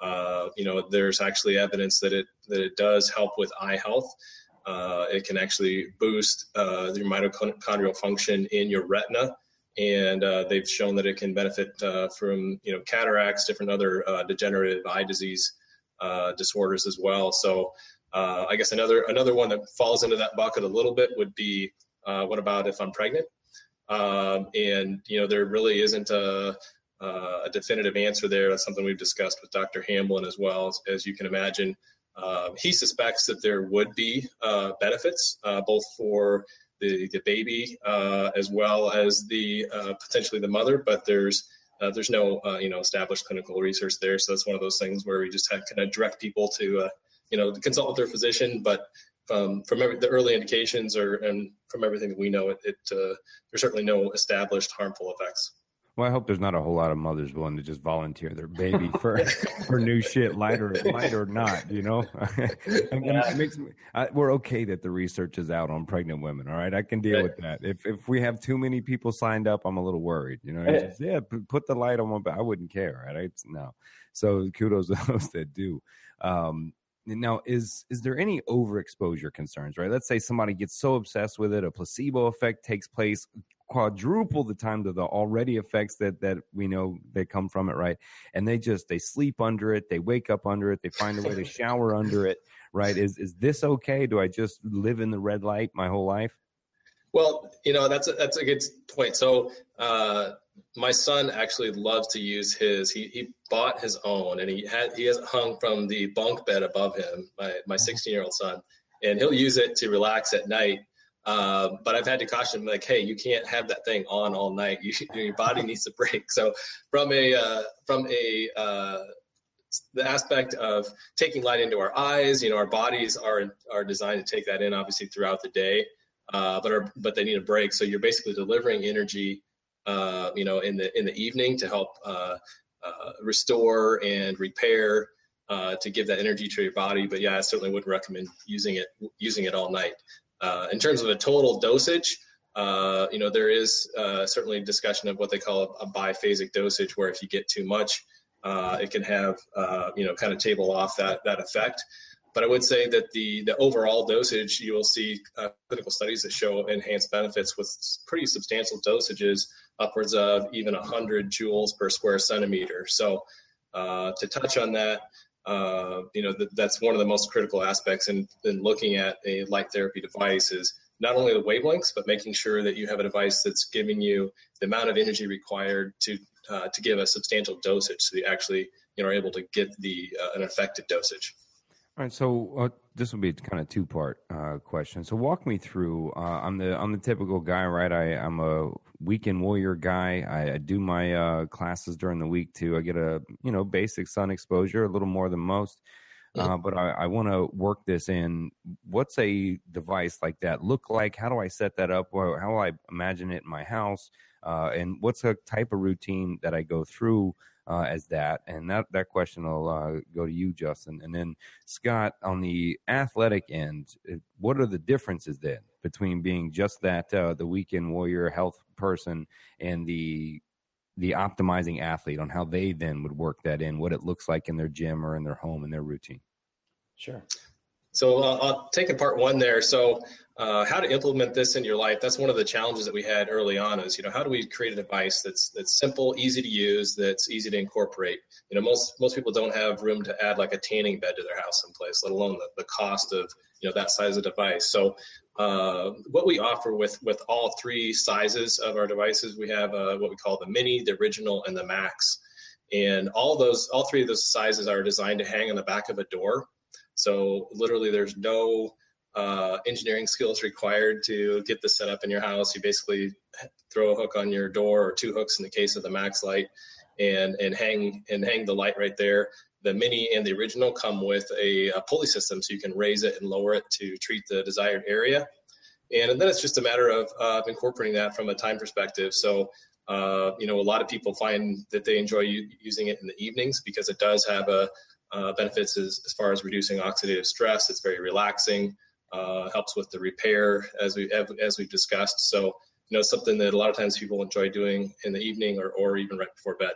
Uh, you know, there's actually evidence that it that it does help with eye health. Uh, it can actually boost uh, your mitochondrial function in your retina, and uh, they've shown that it can benefit uh, from you know cataracts, different other degenerative eye disease disorders as well. So, I guess another another one that falls into that bucket a little bit would be, what about if I'm pregnant? Um, and you know there really isn't a, a, definitive answer there. That's something we've discussed with Dr. Hamblin as well. As, as you can imagine, um, he suspects that there would be uh, benefits uh, both for the, the baby uh, as well as the uh, potentially the mother, but there's uh, there's no uh, you know established clinical research there. So that's one of those things where we just have kind of direct people to you know consult with their physician, but um, from every, the early indications or and from everything that we know, it, it uh, there's certainly no established harmful effects. Well, I hope there's not a whole lot of mothers willing to just volunteer their baby for for new shit, light or light or not. You know, yeah. makes me, I, we're okay that the research is out on pregnant women. All right, I can deal right. with that. If if we have too many people signed up, I'm a little worried. You know, just, yeah, put the light on one, but I wouldn't care. Right? I, no. So kudos to those that do. Um, now is is there any overexposure concerns right? Let's say somebody gets so obsessed with it a placebo effect takes place quadruple the time to the already effects that that we know they come from it right? And they just they sleep under it they wake up under it they find a way to shower under it right? Is is this okay? Do i just live in the red light my whole life? Well you know that's a, that's a good point. So uh my son actually loves to use his. He he bought his own, and he had he has it hung from the bunk bed above him. My my mm-hmm. 16 year old son, and he'll use it to relax at night. Uh, but I've had to caution him, like, hey, you can't have that thing on all night. You, your body needs to break. So from a uh, from a uh, the aspect of taking light into our eyes, you know, our bodies are are designed to take that in, obviously, throughout the day. Uh, but are, but they need a break. So you're basically delivering energy uh, you know, in the in the evening to help uh, uh, restore and repair uh, to give that energy to your body. But yeah, I certainly wouldn't recommend using it using it all night. Uh, in terms of a total dosage, uh, you know, there is certainly discussion of what they call a, a, biphasic dosage, where if you get too much, it can have you know kind of table off that that effect. but I would say that the the overall dosage, you will see uh, clinical studies that show enhanced benefits with pretty substantial dosages, upwards of even 100 joules per square centimeter. So, uh, to touch on that, uh, you know, th- that's one of the most critical aspects in, in looking at a light therapy device is not only the wavelengths, but making sure that you have a device that's giving you the amount of energy required to uh, to give a substantial dosage, so you actually you know are able to get the uh, an effective dosage. All right, so uh, this will be kind of two part uh, question. So walk me through. Uh, I'm the I'm the typical guy, right? I I'm a weekend warrior guy. I, I do my uh, classes during the week too. I get a you know basic sun exposure, a little more than most. Uh, but I, I want to work this in. What's a device like that look like? How do I set that up? How do I imagine it in my house? Uh, and what's a type of routine that I go through uh, as that? And that that question will uh, go to you, Justin. And then Scott, on the athletic end, what are the differences then between being just that uh, the weekend warrior health person and the the optimizing athlete on how they then would work that in, what it looks like in their gym or in their home in their routine. Sure. So uh, I'll take in part one there. So uh, how to implement this in your life? That's one of the challenges that we had early on. Is you know how do we create a device that's that's simple, easy to use, that's easy to incorporate. You know most most people don't have room to add like a tanning bed to their house someplace, let alone the, the cost of you know that size of device. So uh, what we offer with with all three sizes of our devices, we have uh, what we call the mini, the original, and the max. And all those, all three of those sizes are designed to hang on the back of a door. So literally, there's no uh, engineering skills required to get this set up in your house. You basically throw a hook on your door or two hooks in the case of the max light, and and hang and hang the light right there the mini and the original come with a, a, pulley system so you can raise it and lower it to treat the desired area. And, and then it's just a matter of uh, incorporating that from a time perspective. So uh, you know a lot of people find that they enjoy u- using it in the evenings because it does have a uh, benefits as, as far as reducing oxidative stress. It's very relaxing uh, helps with the repair as we as we've discussed. So you know something that a lot of times people enjoy doing in the evening or, or even right before bed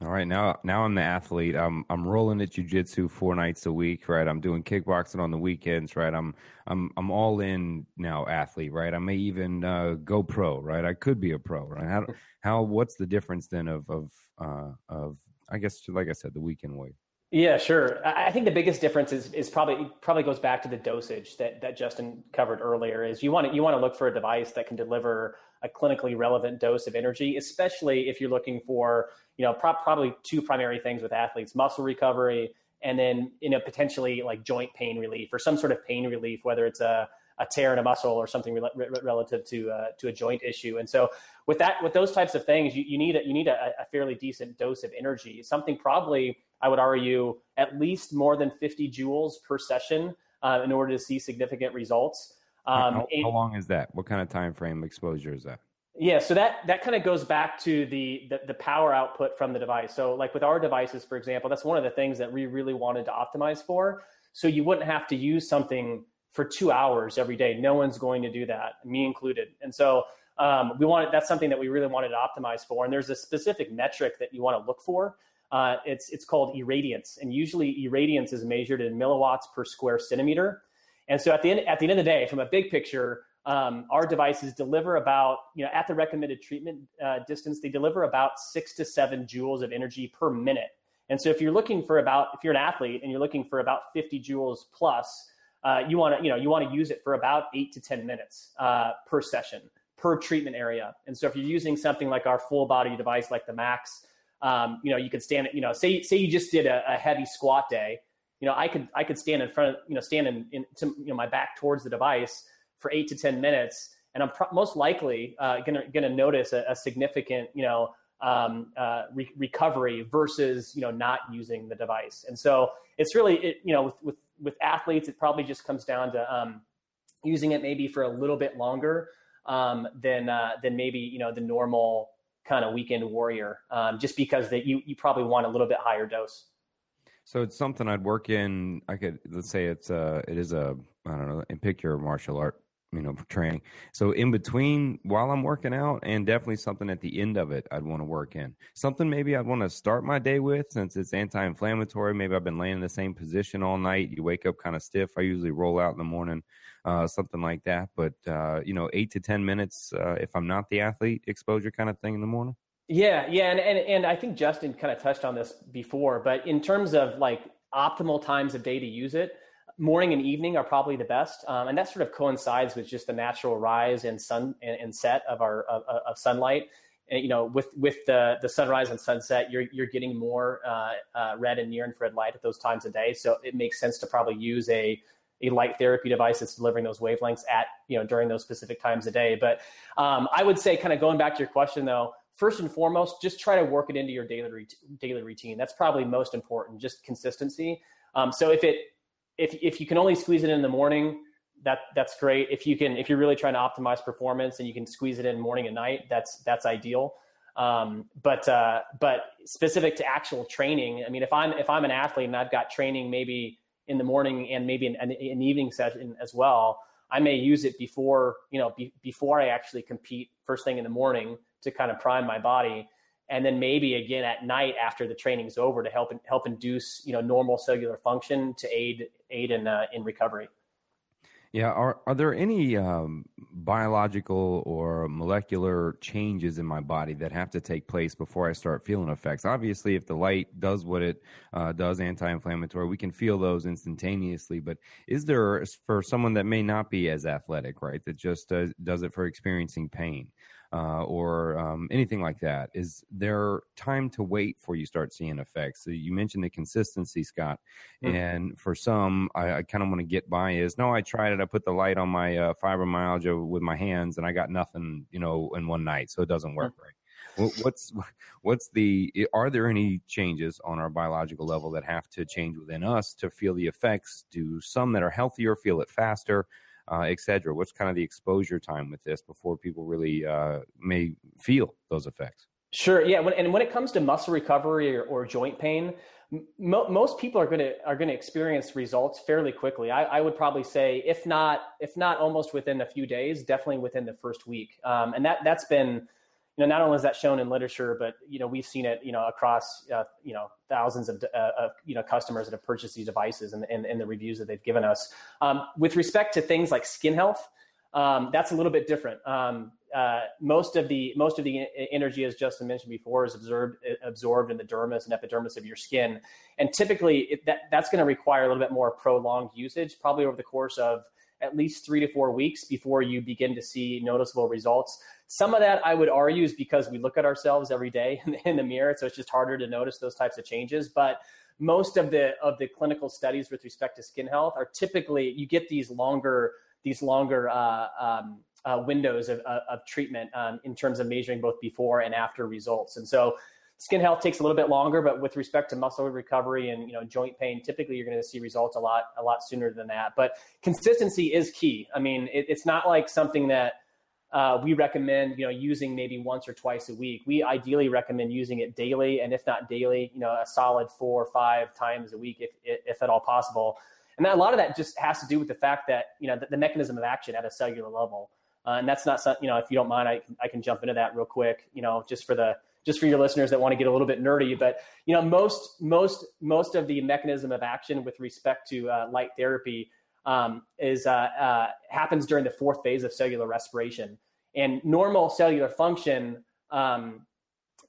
all right, now now I'm the athlete. I'm I'm rolling at jujitsu four nights a week, right? I'm doing kickboxing on the weekends, right? I'm I'm I'm all in now, athlete, right? I may even uh, go pro, right? I could be a pro, right? How how what's the difference then of of uh, of I guess like I said, the weekend weight. Yeah, sure. I think the biggest difference is is probably probably goes back to the dosage that that Justin covered earlier. Is you want to you want to look for a device that can deliver a clinically relevant dose of energy, especially if you're looking for you know pro- probably two primary things with athletes: muscle recovery and then you know potentially like joint pain relief or some sort of pain relief, whether it's a a tear in a muscle or something re- re- relative to uh, to a joint issue. And so with that with those types of things, you, you need a, you need a, a fairly decent dose of energy. Something probably I would argue at least more than 50 joules per session uh, in order to see significant results. Um, how, how, long is that? What kind of time frame exposure is that? Yeah, so that that kind of goes back to the, the, the power output from the device. So, like with our devices, for example, that's one of the things that we really wanted to optimize for. So you wouldn't have to use something for two hours every day. No one's going to do that, me included. And so um, we wanted that's something that we really wanted to optimize for. And there's a specific metric that you want to look for. Uh, it's it's called irradiance, and usually irradiance is measured in milliwatts per square centimeter. And so at the end at the end of the day, from a big picture, um, our devices deliver about you know at the recommended treatment uh, distance, they deliver about six to seven joules of energy per minute. And so if you're looking for about if you're an athlete and you're looking for about 50 joules plus, uh, you want to you know you want to use it for about eight to 10 minutes uh, per session per treatment area. And so if you're using something like our full body device like the Max um, you know, you could stand, you know, say say you just did a, a, heavy squat day. You know, I could I could stand in front of, you know, stand in, in to, you know my back towards the device for eight to ten minutes, and I'm pro- most likely uh, gonna gonna notice a, a significant, you know, um, uh, re- recovery versus you know not using the device. And so it's really it, you know with, with with athletes, it probably just comes down to um, using it maybe for a little bit longer um, than uh, than maybe you know the normal kind of weekend warrior, um, just because that you you probably want a little bit higher dose. So it's something I'd work in. I could let's say it's a it is a I don't know and pick your martial art you know training. So in between while I'm working out, and definitely something at the end of it, I'd want to work in something maybe I'd want to start my day with since it's anti-inflammatory. Maybe I've been laying in the same position all night. You wake up kind of stiff. I usually roll out in the morning, uh, something like that. But uh, you know, eight to ten minutes uh, if I'm not the athlete exposure kind of thing in the morning. Yeah, yeah, and, and and I think Justin kind of touched on this before, but in terms of like optimal times of day to use it, morning and evening are probably the best, um, and that sort of coincides with just the natural rise and sun and, and set of our of, of, sunlight. And, you know, with with the the sunrise and sunset, you're you're getting more uh, uh, red and near infrared light at those times of day, so it makes sense to probably use a a light therapy device that's delivering those wavelengths at you know during those specific times a day. But um, I would say, kind of going back to your question though, first and foremost, just try to work it into your daily daily routine. That's probably most important. Just consistency. Um, so if it if if you can only squeeze it in the morning, that that's great. If you can, if you're really trying to optimize performance and you can squeeze it in morning and night, that's that's ideal. Um, but uh, but specific to actual training, I mean, if I'm if I'm an athlete and I've got training maybe in the morning and maybe an, an, an evening session as well, I may use it before you know be, before I actually compete first thing in the morning to kind of prime my body and then maybe again at night after the training's over to help help induce you know normal cellular function to aid aid in uh, in recovery. Yeah, are are there any um, biological or molecular changes in my body that have to take place before I start feeling effects? Obviously, if the light does what it uh, does, anti-inflammatory, we can feel those instantaneously. But is there for someone that may not be as athletic, right, that just does it for experiencing pain? Uh, or um, anything like that? Is there time to wait before you start seeing effects? So you mentioned the consistency, Scott, mm-hmm. and for some, I, I kind of want to get by. Is no, I tried it. I put the light on my uh, fibromyalgia with my hands, and I got nothing, you know, in one night, so it doesn't work mm-hmm. right what's what's the are there any changes on our biological level that have to change within us to feel the effects do some that are healthier feel it faster uh, etc. What's kind of the exposure time with this before people really uh, may feel those effects? Sure. Yeah. When, and when it comes to muscle recovery or, or joint pain, mo- most people are going to are going to experience results fairly quickly. I, I, would probably say, if not if not almost within a few days, definitely within the first week. Um, and that that's been you know, not only is that shown in literature, but you know, we've seen it, you know, across, uh, you know, thousands of, uh, of, you know, customers that have purchased these devices and, and, and the reviews that they've given us. Um, with respect to things like skin health, um, that's a little bit different. Um, uh, most of the most of the energy, as Justin mentioned before, is absorbed absorbed in the dermis and epidermis of your skin, and typically it, that that's going to require a little bit more prolonged usage, probably over the course of at least three to four weeks before you begin to see noticeable results. Some of that I would argue is because we look at ourselves every day in the mirror, so it's just harder to notice those types of changes. But most of the of the clinical studies with respect to skin health are typically you get these longer these longer uh, um, uh, windows of, of treatment um, in terms of measuring both before and after results. And so Skin health takes a little bit longer, but with respect to muscle recovery and you know joint pain, typically you're going to see results a lot a lot sooner than that. But consistency is key. I mean, it, it's not like something that uh, we recommend you know using maybe once or twice a week. We ideally recommend using it daily, and if not daily, you know a solid four or five times a week, if if at all possible. And that, a lot of that just has to do with the fact that you know the, the mechanism of action at a cellular level. Uh, and that's not something, you know, if you don't mind, I, I can jump into that real quick, you know, just for the, just for your listeners that want to get a little bit nerdy, but you know, most most most of the mechanism of action with respect to uh, light therapy um, is uh, uh, happens during the fourth phase of cellular respiration. And normal cellular function, um,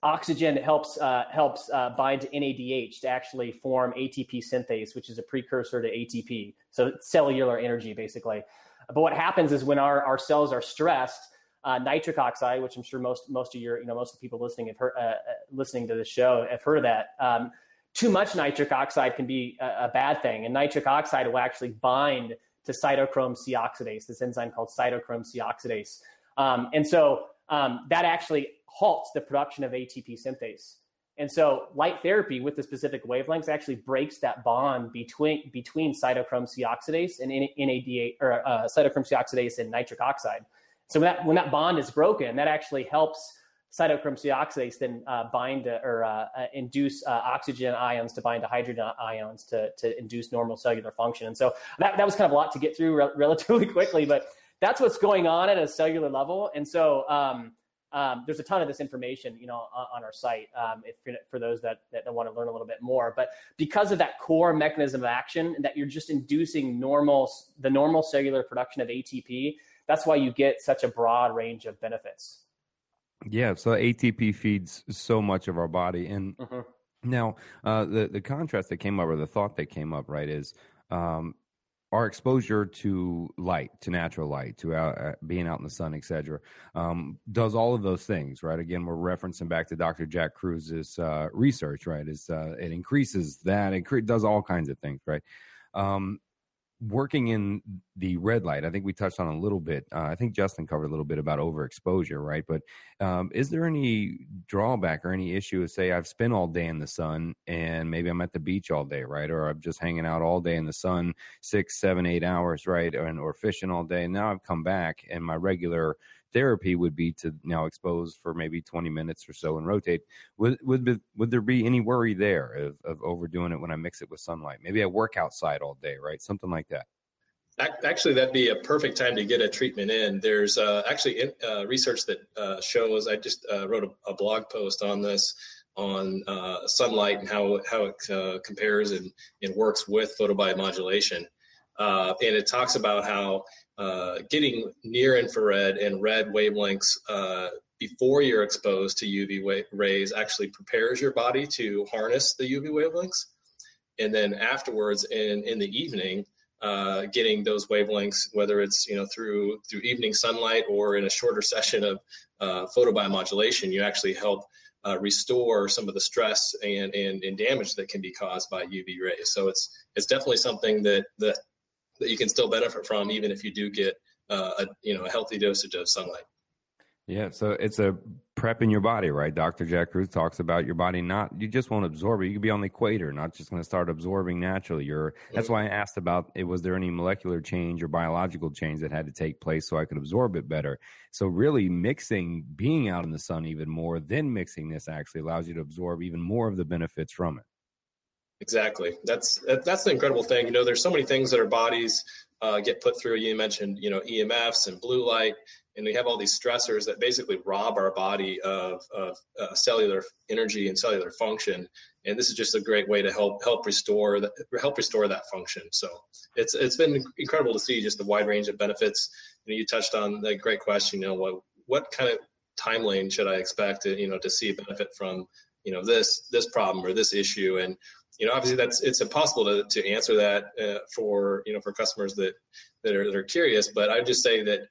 oxygen helps uh, helps uh, bind to NADH to actually form ATP synthase, which is a precursor to ATP. So cellular energy, basically. But what happens is when our, our cells are stressed, uh, nitric oxide, which I'm sure most most of your you know most of the people listening have heard uh, uh, listening to the show have heard of that. Um, too much nitric oxide can be a, a, bad thing, and nitric oxide will actually bind to cytochrome C oxidase, this enzyme called cytochrome C oxidase, um, and so um, that actually halts the production of ATP synthase. And so light therapy with the specific wavelengths actually breaks that bond between between cytochrome C oxidase and NADH or uh, cytochrome C oxidase and nitric oxide. So when that when that bond is broken, that actually helps cytochrome C oxidase then uh, bind to, or uh, uh, induce uh, oxygen ions to bind to hydrogen ions to, to induce normal cellular function. And so that, that was kind of a lot to get through re- relatively quickly, but that's what's going on at a cellular level. And so um, um, there's a ton of this information, you know, on, on our site um, if, for those that, that want to learn a little bit more. But because of that core mechanism of action, that you're just inducing normal the normal cellular production of ATP, that's why you get such a broad range of benefits. Yeah, so ATP feeds so much of our body, and mm-hmm. now uh, the the contrast that came up, or the thought that came up, right, is um, our exposure to light, to natural light, to out, uh, being out in the sun, etc., um, does all of those things, right? Again, we're referencing back to Dr. Jack Kruse's uh, research, right? Is uh, it increases that, it cre- does all kinds of things, right? Um, working in the red light, I think we touched on a little bit. Uh, I think Justin covered a little bit about overexposure, right? But um, is there any drawback or any issue? of Say I've spent all day in the sun and maybe I'm at the beach all day, right? Or I'm just hanging out all day in the sun, six, seven, eight hours, right? And or fishing all day. And now I've come back and my regular therapy would be to now expose for maybe 20 minutes or so and rotate. Would would would there be any worry there of, of overdoing it when I mix it with sunlight? Maybe I work outside all day, right? Something like that. Actually, that'd be a perfect time to get a treatment in. There's uh, actually uh, research that uh, shows. I just uh, wrote a, a, blog post on this on uh, sunlight and how how it uh, compares and, and works with photobiomodulation. and it talks about how uh, getting near infrared and red wavelengths uh, before you're exposed to UV rays actually prepares your body to harness the UV wavelengths. And then afterwards, in, in the evening, uh, getting those wavelengths, whether it's you know through through evening sunlight or in a shorter session of uh, photobiomodulation, you actually help uh, restore some of the stress and, and, and damage that can be caused by UV rays. So it's it's definitely something that that that you can still benefit from, even if you do get uh, a you know a healthy dosage of sunlight. Yeah, so it's a prep in your body, right? Dr. Jack Kruse talks about your body not you just won't absorb it. You could be on the equator, not just going to start absorbing naturally. You're that's mm-hmm. why I asked about it was there any molecular change or biological change that had to take place so I could absorb it better. So really mixing being out in the sun even more, then mixing this actually allows you to absorb even more of the benefits from it. Exactly. That's that's the incredible thing. You know, there's so many things that our bodies uh, get put through. You mentioned, you know, EMFs and blue light, and we have all these stressors that basically rob our body of, of uh, cellular energy and cellular function. And this is just a great way to help help restore that help restore that function. So it's it's been incredible to see just the wide range of benefits. You know, you touched on the great question. You know, what what kind of time lane should I expect to you know to see benefit from you know this this problem or this issue and you know, obviously that's it's impossible to, to answer that uh, for you know for customers that that are that are curious. But I'd just say that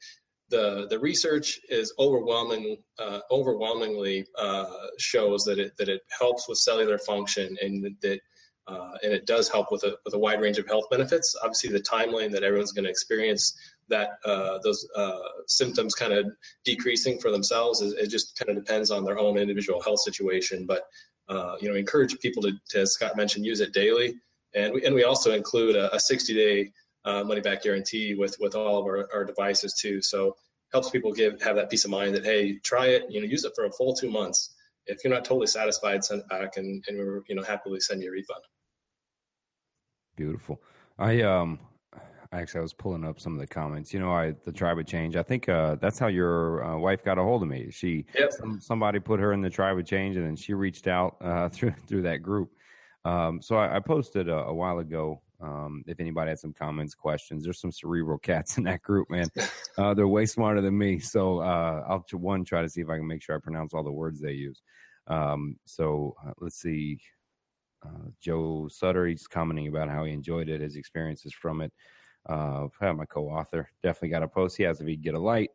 the the research is overwhelming uh, overwhelmingly uh, shows that it that it helps with cellular function and that uh, and it does help with a with a wide range of health benefits. Obviously, the timeline that everyone's going to experience that uh, those uh, symptoms kind of decreasing for themselves is, it just kind of depends on their own individual health situation. But uh, you know, encourage people to, to, as Scott mentioned, use it daily. And we, and we also include a, a 60 day uh, money back guarantee with, with all of our, our devices too. So helps people give, have that peace of mind that, hey, try it, you know, use it for a full two months. If you're not totally satisfied, send it back and, and we're, you know, happily send you a refund. Beautiful. I, um, actually I was pulling up some of the comments. You know, I the tribe of change. I think uh, that's how your uh, wife got a hold of me. She yep. some, somebody put her in the tribe of change, and then she reached out uh, through through that group. Um, so I, I posted a, a, while ago. Um, if anybody had some comments, questions, there's some cerebral cats in that group, man. Uh, they're way smarter than me. So uh, I'll one try to see if I can make sure I pronounce all the words they use. Um, so uh, let's see. Joe Sutter, he's commenting about how he enjoyed it, his experiences from it. Uh, my co-author definitely got a post. He has if he get a light.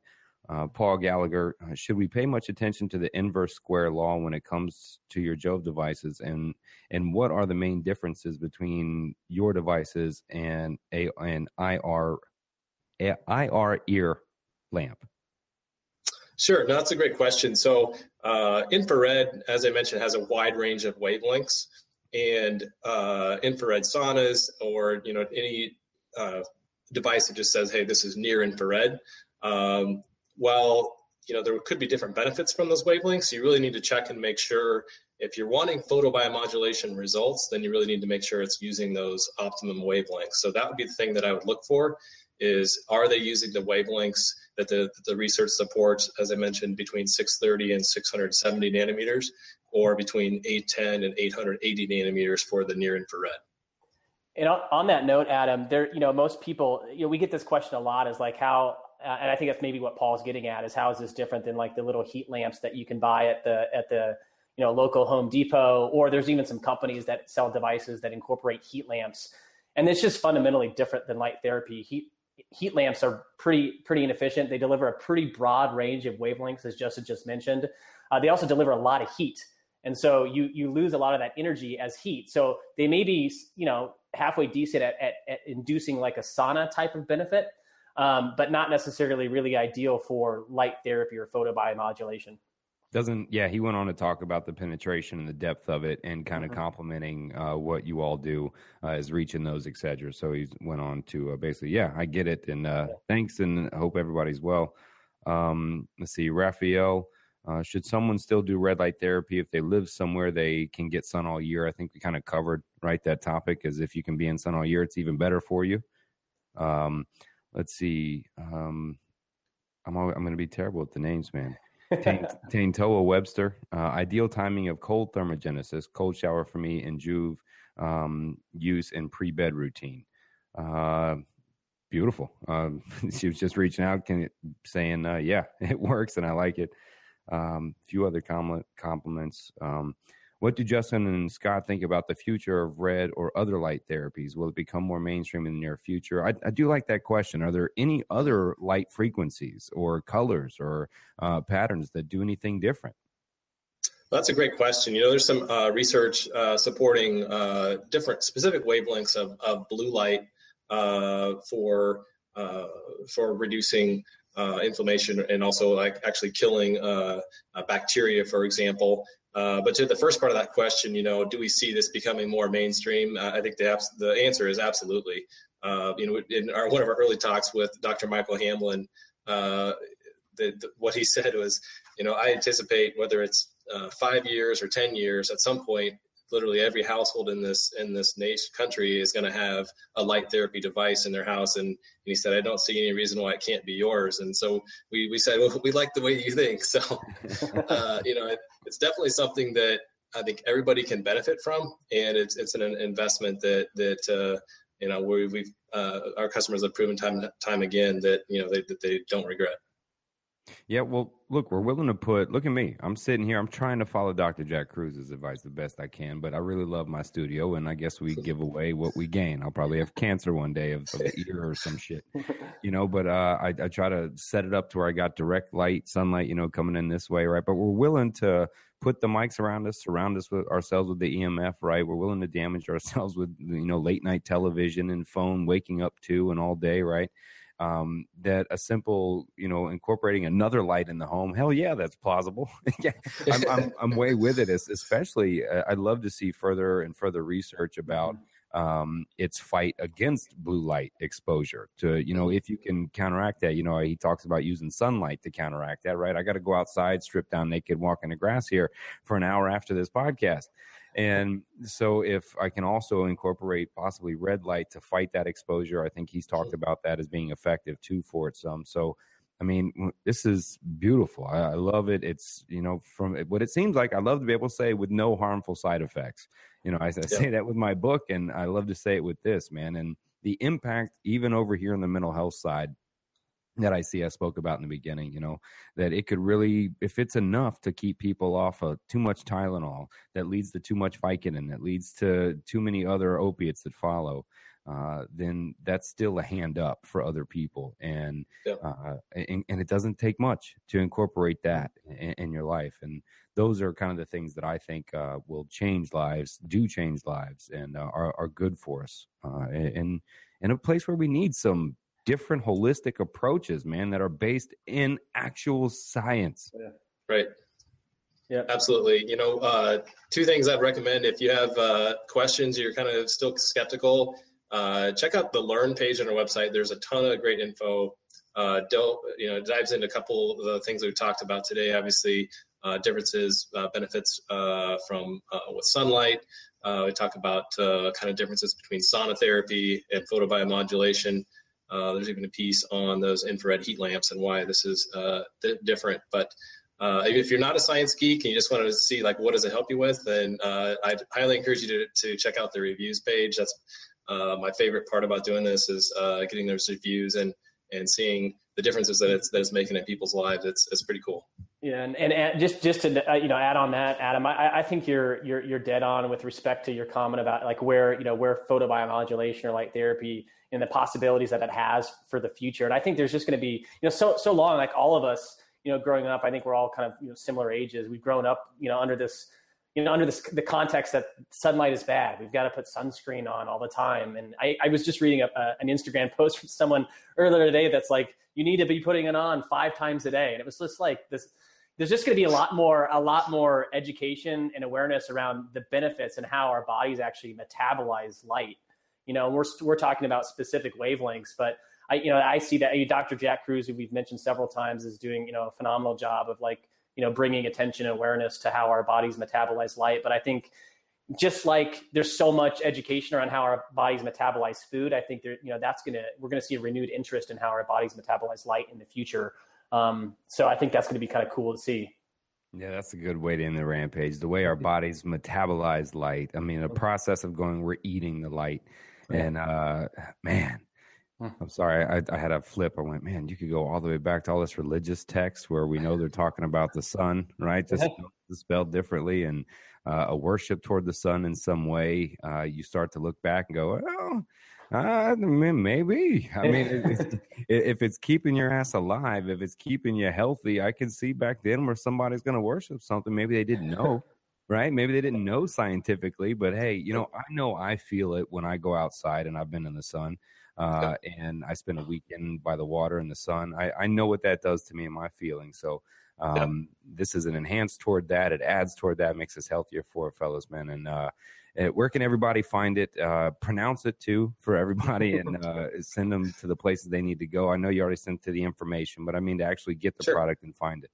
Uh, Paul Gallagher, uh, should we pay much attention to the inverse square law when it comes to your Joovv devices, and and what are the main differences between your devices and a an IR a, IR ear lamp? Sure, no, that's a great question. So uh, infrared, as I mentioned, has a wide range of wavelengths, and uh, infrared saunas or you know any uh, device that just says, hey, this is near infrared. Um, well, you know, there could be different benefits from those wavelengths. You really need to check and make sure if you're wanting photobiomodulation results, then you really need to make sure it's using those optimum wavelengths. So that would be the thing that I would look for. is are they using the wavelengths that the, the research supports, as I mentioned, between 630 and 670 nanometers, or between 810 and 880 nanometers for the near infrared. And on that note, Adam, there, you know, most people, you know, we get this question a lot is like how, uh, and I think that's maybe what Paul's getting at is how is this different than like the little heat lamps that you can buy at the, at the, you know, local Home Depot, or there's even some companies that sell devices that incorporate heat lamps. And it's just fundamentally different than light therapy. Heat, heat lamps are pretty, pretty inefficient. They deliver a pretty broad range of wavelengths, as Justin just mentioned. Uh, they also deliver a lot of heat. And so you, you lose a lot of that energy as heat. So they may be, you know, halfway decent at, at, at inducing like a sauna type of benefit, um, but not necessarily really ideal for light therapy or photobiomodulation. Doesn't yeah? He went on to talk about the penetration and the depth of it, and kind of mm-hmm. complementing uh, what you all do uh, is reaching those, etc. So he went on to uh, basically, yeah, I get it, and uh, yeah. thanks, and hope everybody's well. Um, let's see, Raphael. Uh, should someone still do red light therapy if they live somewhere they can get sun all year? I think we kind of covered right that topic. As if you can be in sun all year, it's even better for you. Um, let's see. Um, I'm I'm going to be terrible with the names, man. Taintoa Webster. Uh, ideal timing of cold thermogenesis, cold shower for me, and Joovv um, use in pre bed routine. Uh, beautiful. Um, she was just reaching out, can, saying, uh, "Yeah, it works, and I like it." A um, few other com- compliments. Um, what do Justin and Scott think about the future of red or other light therapies? Will it become more mainstream in the near future? I, I do like that question. Are there any other light frequencies or colors or uh, patterns that do anything different? That's a great question. You know, there's some uh, research uh, supporting uh, different specific wavelengths of, of blue light uh, for uh, for reducing uh, inflammation and also like actually killing uh, bacteria, for example. Uh, but to the first part of that question, you know, do we see this becoming more mainstream? Uh, I think the abs- the answer is absolutely. Uh, you know, in our, one of our early talks with Dr. Michael Hamblin, the, the, what he said was, you know, I anticipate whether it's five years or ten years, at some point, literally every household in this in this nation country is going to have a light therapy device in their house. And, and, he said i don't see any reason why it can't be yours. And so we, we said well we like the way you think. So uh, you know it, it's definitely something that i think everybody can benefit from. And it's it's an investment that that uh, you know we, we've uh, our customers have proven time time again that you know they, that they don't regret yeah, well, look, we're willing to put. Look at me. I'm sitting here. I'm trying to follow Dr. Jack Kruse's advice the best I can, but I really love my studio, and I guess we give away what we gain. I'll probably have cancer one day of, of the ear or some shit, you know. But uh, I, I try to set it up to where I got direct light, sunlight, you know, coming in this way, right? But we're willing to put the mics around us, surround us with ourselves with the EMF, right? We're willing to damage ourselves with you know late night television and phone, waking up to and all day, right? Um, that a simple, you know, incorporating another light in the home, hell yeah, that's plausible. yeah, I'm, I'm, I'm, way with it. Especially, uh, I'd love to see further and further research about mm-hmm. um, its fight against blue light exposure. To you know, if you can counteract that, you know, he talks about using sunlight to counteract that. Right? I got to go outside, strip down naked, walk in the grass here for an hour after this podcast. And so, if I can also incorporate possibly red light to fight that exposure, I think he's talked about that as being effective too for it some. So, I mean, this is beautiful. I, I, love it. It's, you know, from what it seems like, I love to be able to say with no harmful side effects. You know, I, I yeah. say that with my book, and I love to say it with this, man. And the impact, even over here in the mental health side, that I see I spoke about in the beginning, you know, that it could really, if it's enough to keep people off of too much Tylenol, that leads to too much Vicodin, that leads to too many other opiates that follow, uh, then that's still a hand up for other people. And, yeah. uh, and, and, it doesn't take much to incorporate that in, in, your life. And those are kind of the things that I think uh, will change lives, do change lives, and uh, are, are good for us. Uh, and in a place where we need some different holistic approaches, man, that are based in actual science. Yeah. Right. Yeah, absolutely. You know, uh, two things I'd recommend if you have uh, questions, you're kind of still skeptical. Uh, check out the Learn page on our website. There's a ton of great info. Uh, don't you know dives into a couple of the things we've talked about today. Obviously, uh, differences, uh, benefits from with sunlight. we talk about kind of differences between sauna therapy and photobiomodulation. Uh, there's even a piece on those infrared heat lamps and why this is uh, th- different. But uh, if you're not a science geek and you just want to see like what does it help you with, then uh, I'd highly encourage you to, to check out the reviews page. That's uh, my favorite part about doing this is uh, getting those reviews and and seeing the differences that it's that it's making in people's lives. It's it's pretty cool. Yeah, and, and just just to uh, you know add on that, Adam, I, I think you're you're you're dead on with respect to your comment about like where you know where photobiomodulation or light therapy and the possibilities that it has for the future. And I think there's just going to be you know so so long like all of us you know growing up, I think we're all kind of you know similar ages. We've grown up you know under this you know under this the context that sunlight is bad. We've got to put sunscreen on all the time. And I, I was just reading a, a, an Instagram post from someone earlier today that's like you need to be putting it on five times a day, and it was just like this there's just going to be a lot more a lot more education and awareness around the benefits and how our bodies actually metabolize light you know we're we're talking about specific wavelengths but i you know i see that dr jack Kruse, who we've mentioned several times is doing you know a phenomenal job of like you know bringing attention and awareness to how our bodies metabolize light but i think just like there's so much education around how our bodies metabolize food i think there you know that's going to we're going to see a renewed interest in how our bodies metabolize light in the future um, so I think that's going to be kind of cool to see. Yeah, that's a good way to end the rampage. The way our bodies metabolize light. I mean, the process of going, we're eating the light. And uh, man, hmm. I'm sorry, I, I, had a flip. I went, man, you could go all the way back to all this religious text where we know they're talking about the sun, right? Just spelled differently and uh, a worship toward the sun in some way. Uh, you start to look back and go, oh, uh, maybe. I mean, it's, if it's keeping your ass alive, if it's keeping you healthy, I can see back then where somebody's going to worship something. Maybe they didn't know, right? Maybe they didn't know scientifically, but hey, you know, I know I feel it when I go outside and I've been in the sun. Uh, and I spend a weekend by the water in the sun. I, I know what that does to me and my feelings. So, um, this is an enhanced toward that. It adds toward that, makes us healthier for fellows, man. And, uh, uh, where can everybody find it? Uh, pronounce it too for everybody and uh, send them to the places they need to go. I know you already sent to the information, but I mean to actually get the sure. product and find it.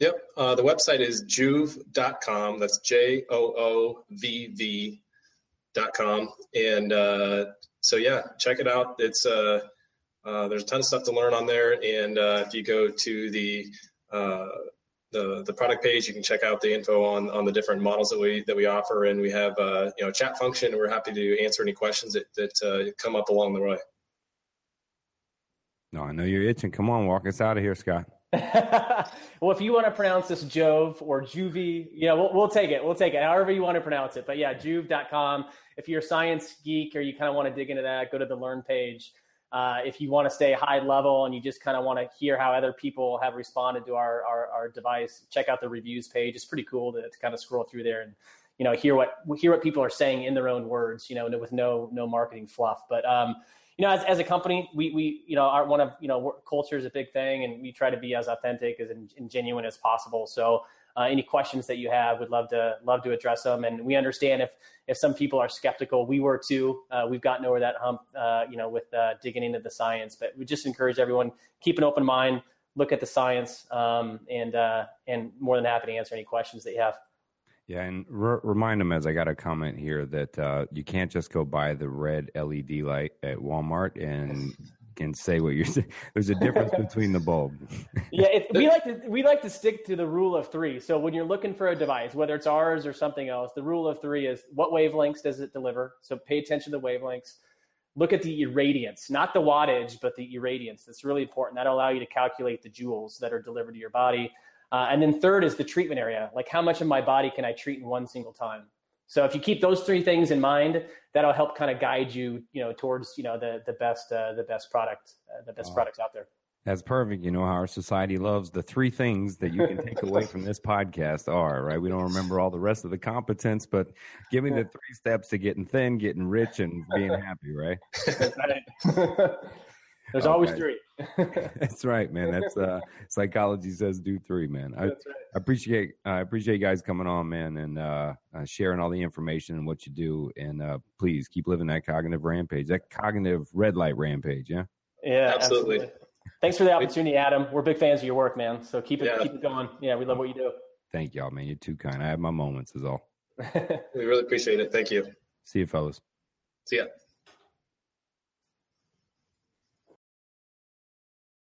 Yep. Uh, the website is joovv.com. That's J O O V V.com. And uh, so, yeah, check it out. It's uh, there's a ton of stuff to learn on there. And if you go to the the, the product page. You can check out the info on, on the different models that we that we offer, and we have uh, you know a chat function. And we're happy to answer any questions that that uh, come up along the way. No, I know you're itching. Come on, walk us out of here, Scott. well, if you want to pronounce this Jove or Juvie, you know, we'll, we'll take it. We'll take it however you want to pronounce it. But yeah, joovv.com. If you're a science geek or you kind of want to dig into that, go to the learn page. Uh, if you want to stay high level and you just kind of want to hear how other people have responded to our, our, our device, check out the reviews page. It's pretty cool to, to, kind of scroll through there and you know hear what hear what people are saying in their own words. You know, with no no marketing fluff. But um, you know, as, as a company, we we you know our one of you know culture is a big thing, and we try to be as authentic as and, and genuine as possible. So uh, any questions that you have, we'd love to love to address them. And we understand if if some people are skeptical, we were too. Uh, we've gotten over that hump, uh, you know, with uh, digging into the science. But we just encourage everyone keep an open mind, look at the science, um, and uh, and more than happy to answer any questions that you have. Yeah, and re- remind them as I got a comment here that uh, you can't just go buy the red LED light at Walmart and can say what you're saying. There's a difference between the bulb. yeah, it, we like to we like to stick to the rule of three. So when you're looking for a device, whether it's ours or something else, the rule of three is what wavelengths does it deliver? So pay attention to the wavelengths. Look at the irradiance, not the wattage, but the irradiance. That's really important. That'll allow you to calculate the joules that are delivered to your body. Uh, and then third is the treatment area. Like how much of my body can I treat in one single time? So if you keep those three things in mind, that'll help kind of guide you, you know, towards you know the the best uh, the best product uh, the best products out there. That's perfect. You know how our society loves the three things that you can take away from this podcast are right. We don't remember all the rest of the competence, but give me the three steps to getting thin, getting rich, and being happy. Right. There's okay. always three. That's right, man. That's uh, psychology says do three, man. I, right. I appreciate I appreciate you guys coming on, man, and uh, uh, sharing all the information and what you do. And uh, please keep living that cognitive rampage, that cognitive red light rampage. Yeah. Yeah, absolutely. absolutely. Thanks for the opportunity, Adam. We're big fans of your work, man. So keep it yeah. keep it going. Yeah, we love what you do. Thank y'all, man. You're too kind. I have my moments, is all. we really appreciate it. Thank you. See you, fellas. See ya.